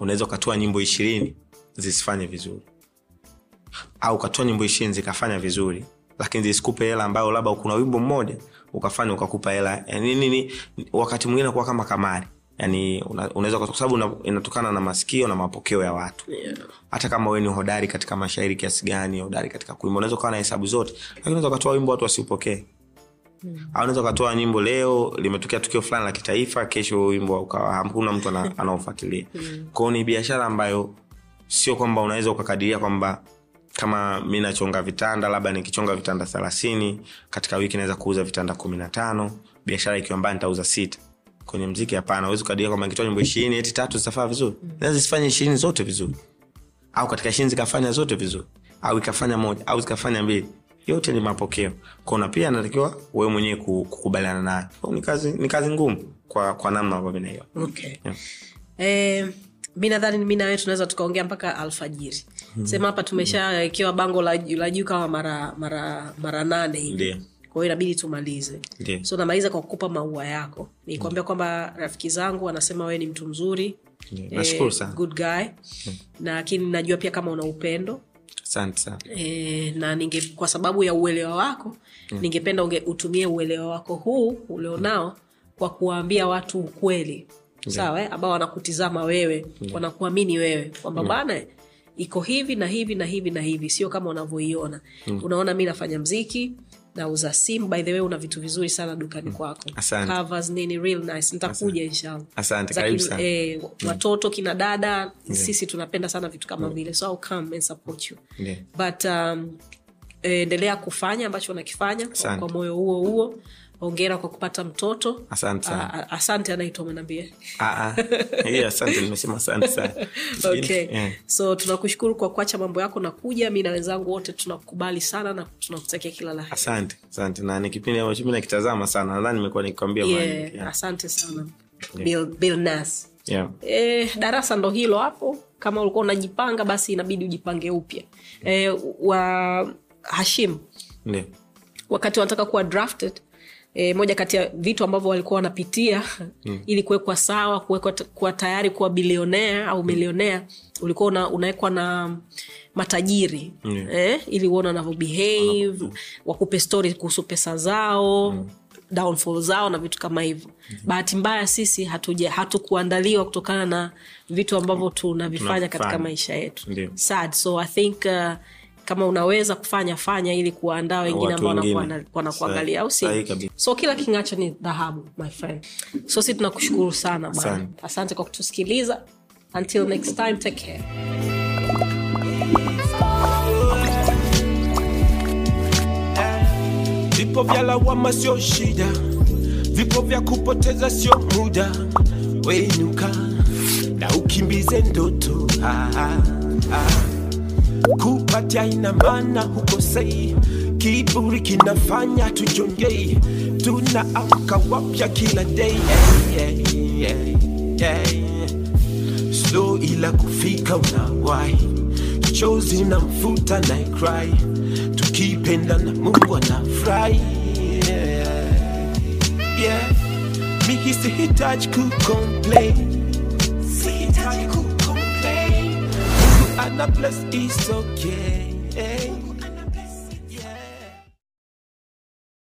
unaweza ukatoa nyimbo ishirini zisifanye vizuri. Au ukatoa nyimbo ishirini zikafanya vizuri lakini zisikupe hela ambayo labda kuna wimbo mmoja ukafanya ukakupa hela. Yani nini wakati mwingine kuwa kama kamari. Yani unaweza kwa sababu una- inatokana na masikio na mapokeo ya watu. Yeah. hata kama we ni hodari katika mashairi kiasi gani hodari katika kuimba unaweza ukawa na hesabu zote. Lakini unaweza ukatoa wimbo watu wasiupokee. Au unaweza ukatoa nyimbo leo limetokea tukio fulani la kitaifa kesho wimbo ukawa hakuna mtu ana- *laughs* anaofuatilia. Kwao ni biashara ambayo sio kwamba unaweza ukakadiria kwamba kama mi nachonga vitanda labda nikichonga vitanda thelathini katika wiki naweza kuuza vitanda kumi na tano biashara ikiwa mbaya nitauza sita. Kwenye mziki hapana uwezi ukadia kwamba nikitoa nyimbo ishirini eti tatu zitafaa vizuri. Naweza zifanye ishirini zote vizuri. Au katika ishirini zikafanya zote vizuri. Au ikafanya moja au zikafanya mbili. Yote ni mapokeo. Kona pia anatakiwa wewe mwenyewe kukubaliana nayo. Ni kazi ni kazi ngumu kwa, kwa namna ambavyo naiona. Okay. Yeah. Eh, mi nadhani mi nawe tunaweza tukaongea mpaka alfajiri. Sema hapa tumeshawekewa bango la juu la juu kama mara mara mara nane hivi. Ndio. inabidi tumalize. Ndiye. so namaliza kwa kukupa maua yako. Nikuambia kwamba rafiki zangu wanasema wewe ni mtu mzuri eh, good guy. Na lakini najua pia kama una upendo. Asante sana. E, na ninge kwa sababu ya uelewa wako mm. ningependa utumie uelewa wako huu ulionao kwa kuwaambia watu ukweli sawa eh? ambao wanakutizama wewe wanakuamini wewe kwamba bana iko hivi na hivi na hivi na hivi. Sio kama unavyoiona. Unaona mi nafanya mziki nauza simu. By the way una vitu vizuri sana dukani kwako. Asante. Covers, nini real nice. Nitakuja inshallah. Asante, karibu sana. eh, watoto kina dada sisi tunapenda sana vitu kama vile. So I'll come and support you. Ndio. but um, endelea kufanya ambacho unakifanya kwa moyo huo huo ongera kwa kupata mtoto Asante sana. Asante anaitwa Ah, ah. Asante nimesema asante sana *laughs* okay. Yeah. so tunakushukuru kwa kuacha mambo yako na kuja mi na wenzangu wote tunakubali sana na tunakutakia kila la asante asante na ni kipindi ambacho mi nakitazama sana nadhani nimekuwa nikikwambia yeah. Yeah. asante sana Bill, Bill Nass. Yeah. e, darasa ndo hilo hapo kama ulikuwa unajipanga basi inabidi ujipange upya e, wa hashim yeah. wakati wanataka kuwa drafted E, moja kati ya vitu ambavyo walikuwa wanapitia mm. ili kuwekwa sawa kuwekwa kuwa tayari kuwa bilionea au milionea ulikuwa una, unawekwa na matajiri Mm. eh, ili uone wanavyobehave wakupe stori kuhusu pesa zao mm. downfall zao na vitu kama hivyo. Mm-hmm. bahati mbaya sisi hatuja hatukuandaliwa kutokana na vitu ambavyo tunavifanya katika maisha yetu. Sad. So i think uh, kama unaweza kufanya fanya ili kuwaandaa wengine ambao wanakuangalia au si? So kila kingacho ni dhahabu my friend. So si tunakushukuru sana bana Asante. asante kwa kutusikiliza. Until next time take care. Vipo vya lawama sio shida, vipo vya kupoteza sio muda. Wenuka na ukimbize ndoto. Ah, ah, ah. Kupatia ina maana hukosei, kiburi kinafanya tujongei, tunaamka wapya kila day yeah, yeah, yeah, yeah. slow ila kufika unawai chozi na mfuta na cry tukipenda na mungu anafurahi yeah. yeah. mimi sihitaji kucomplain sihitaji kucomplain and a place is okay.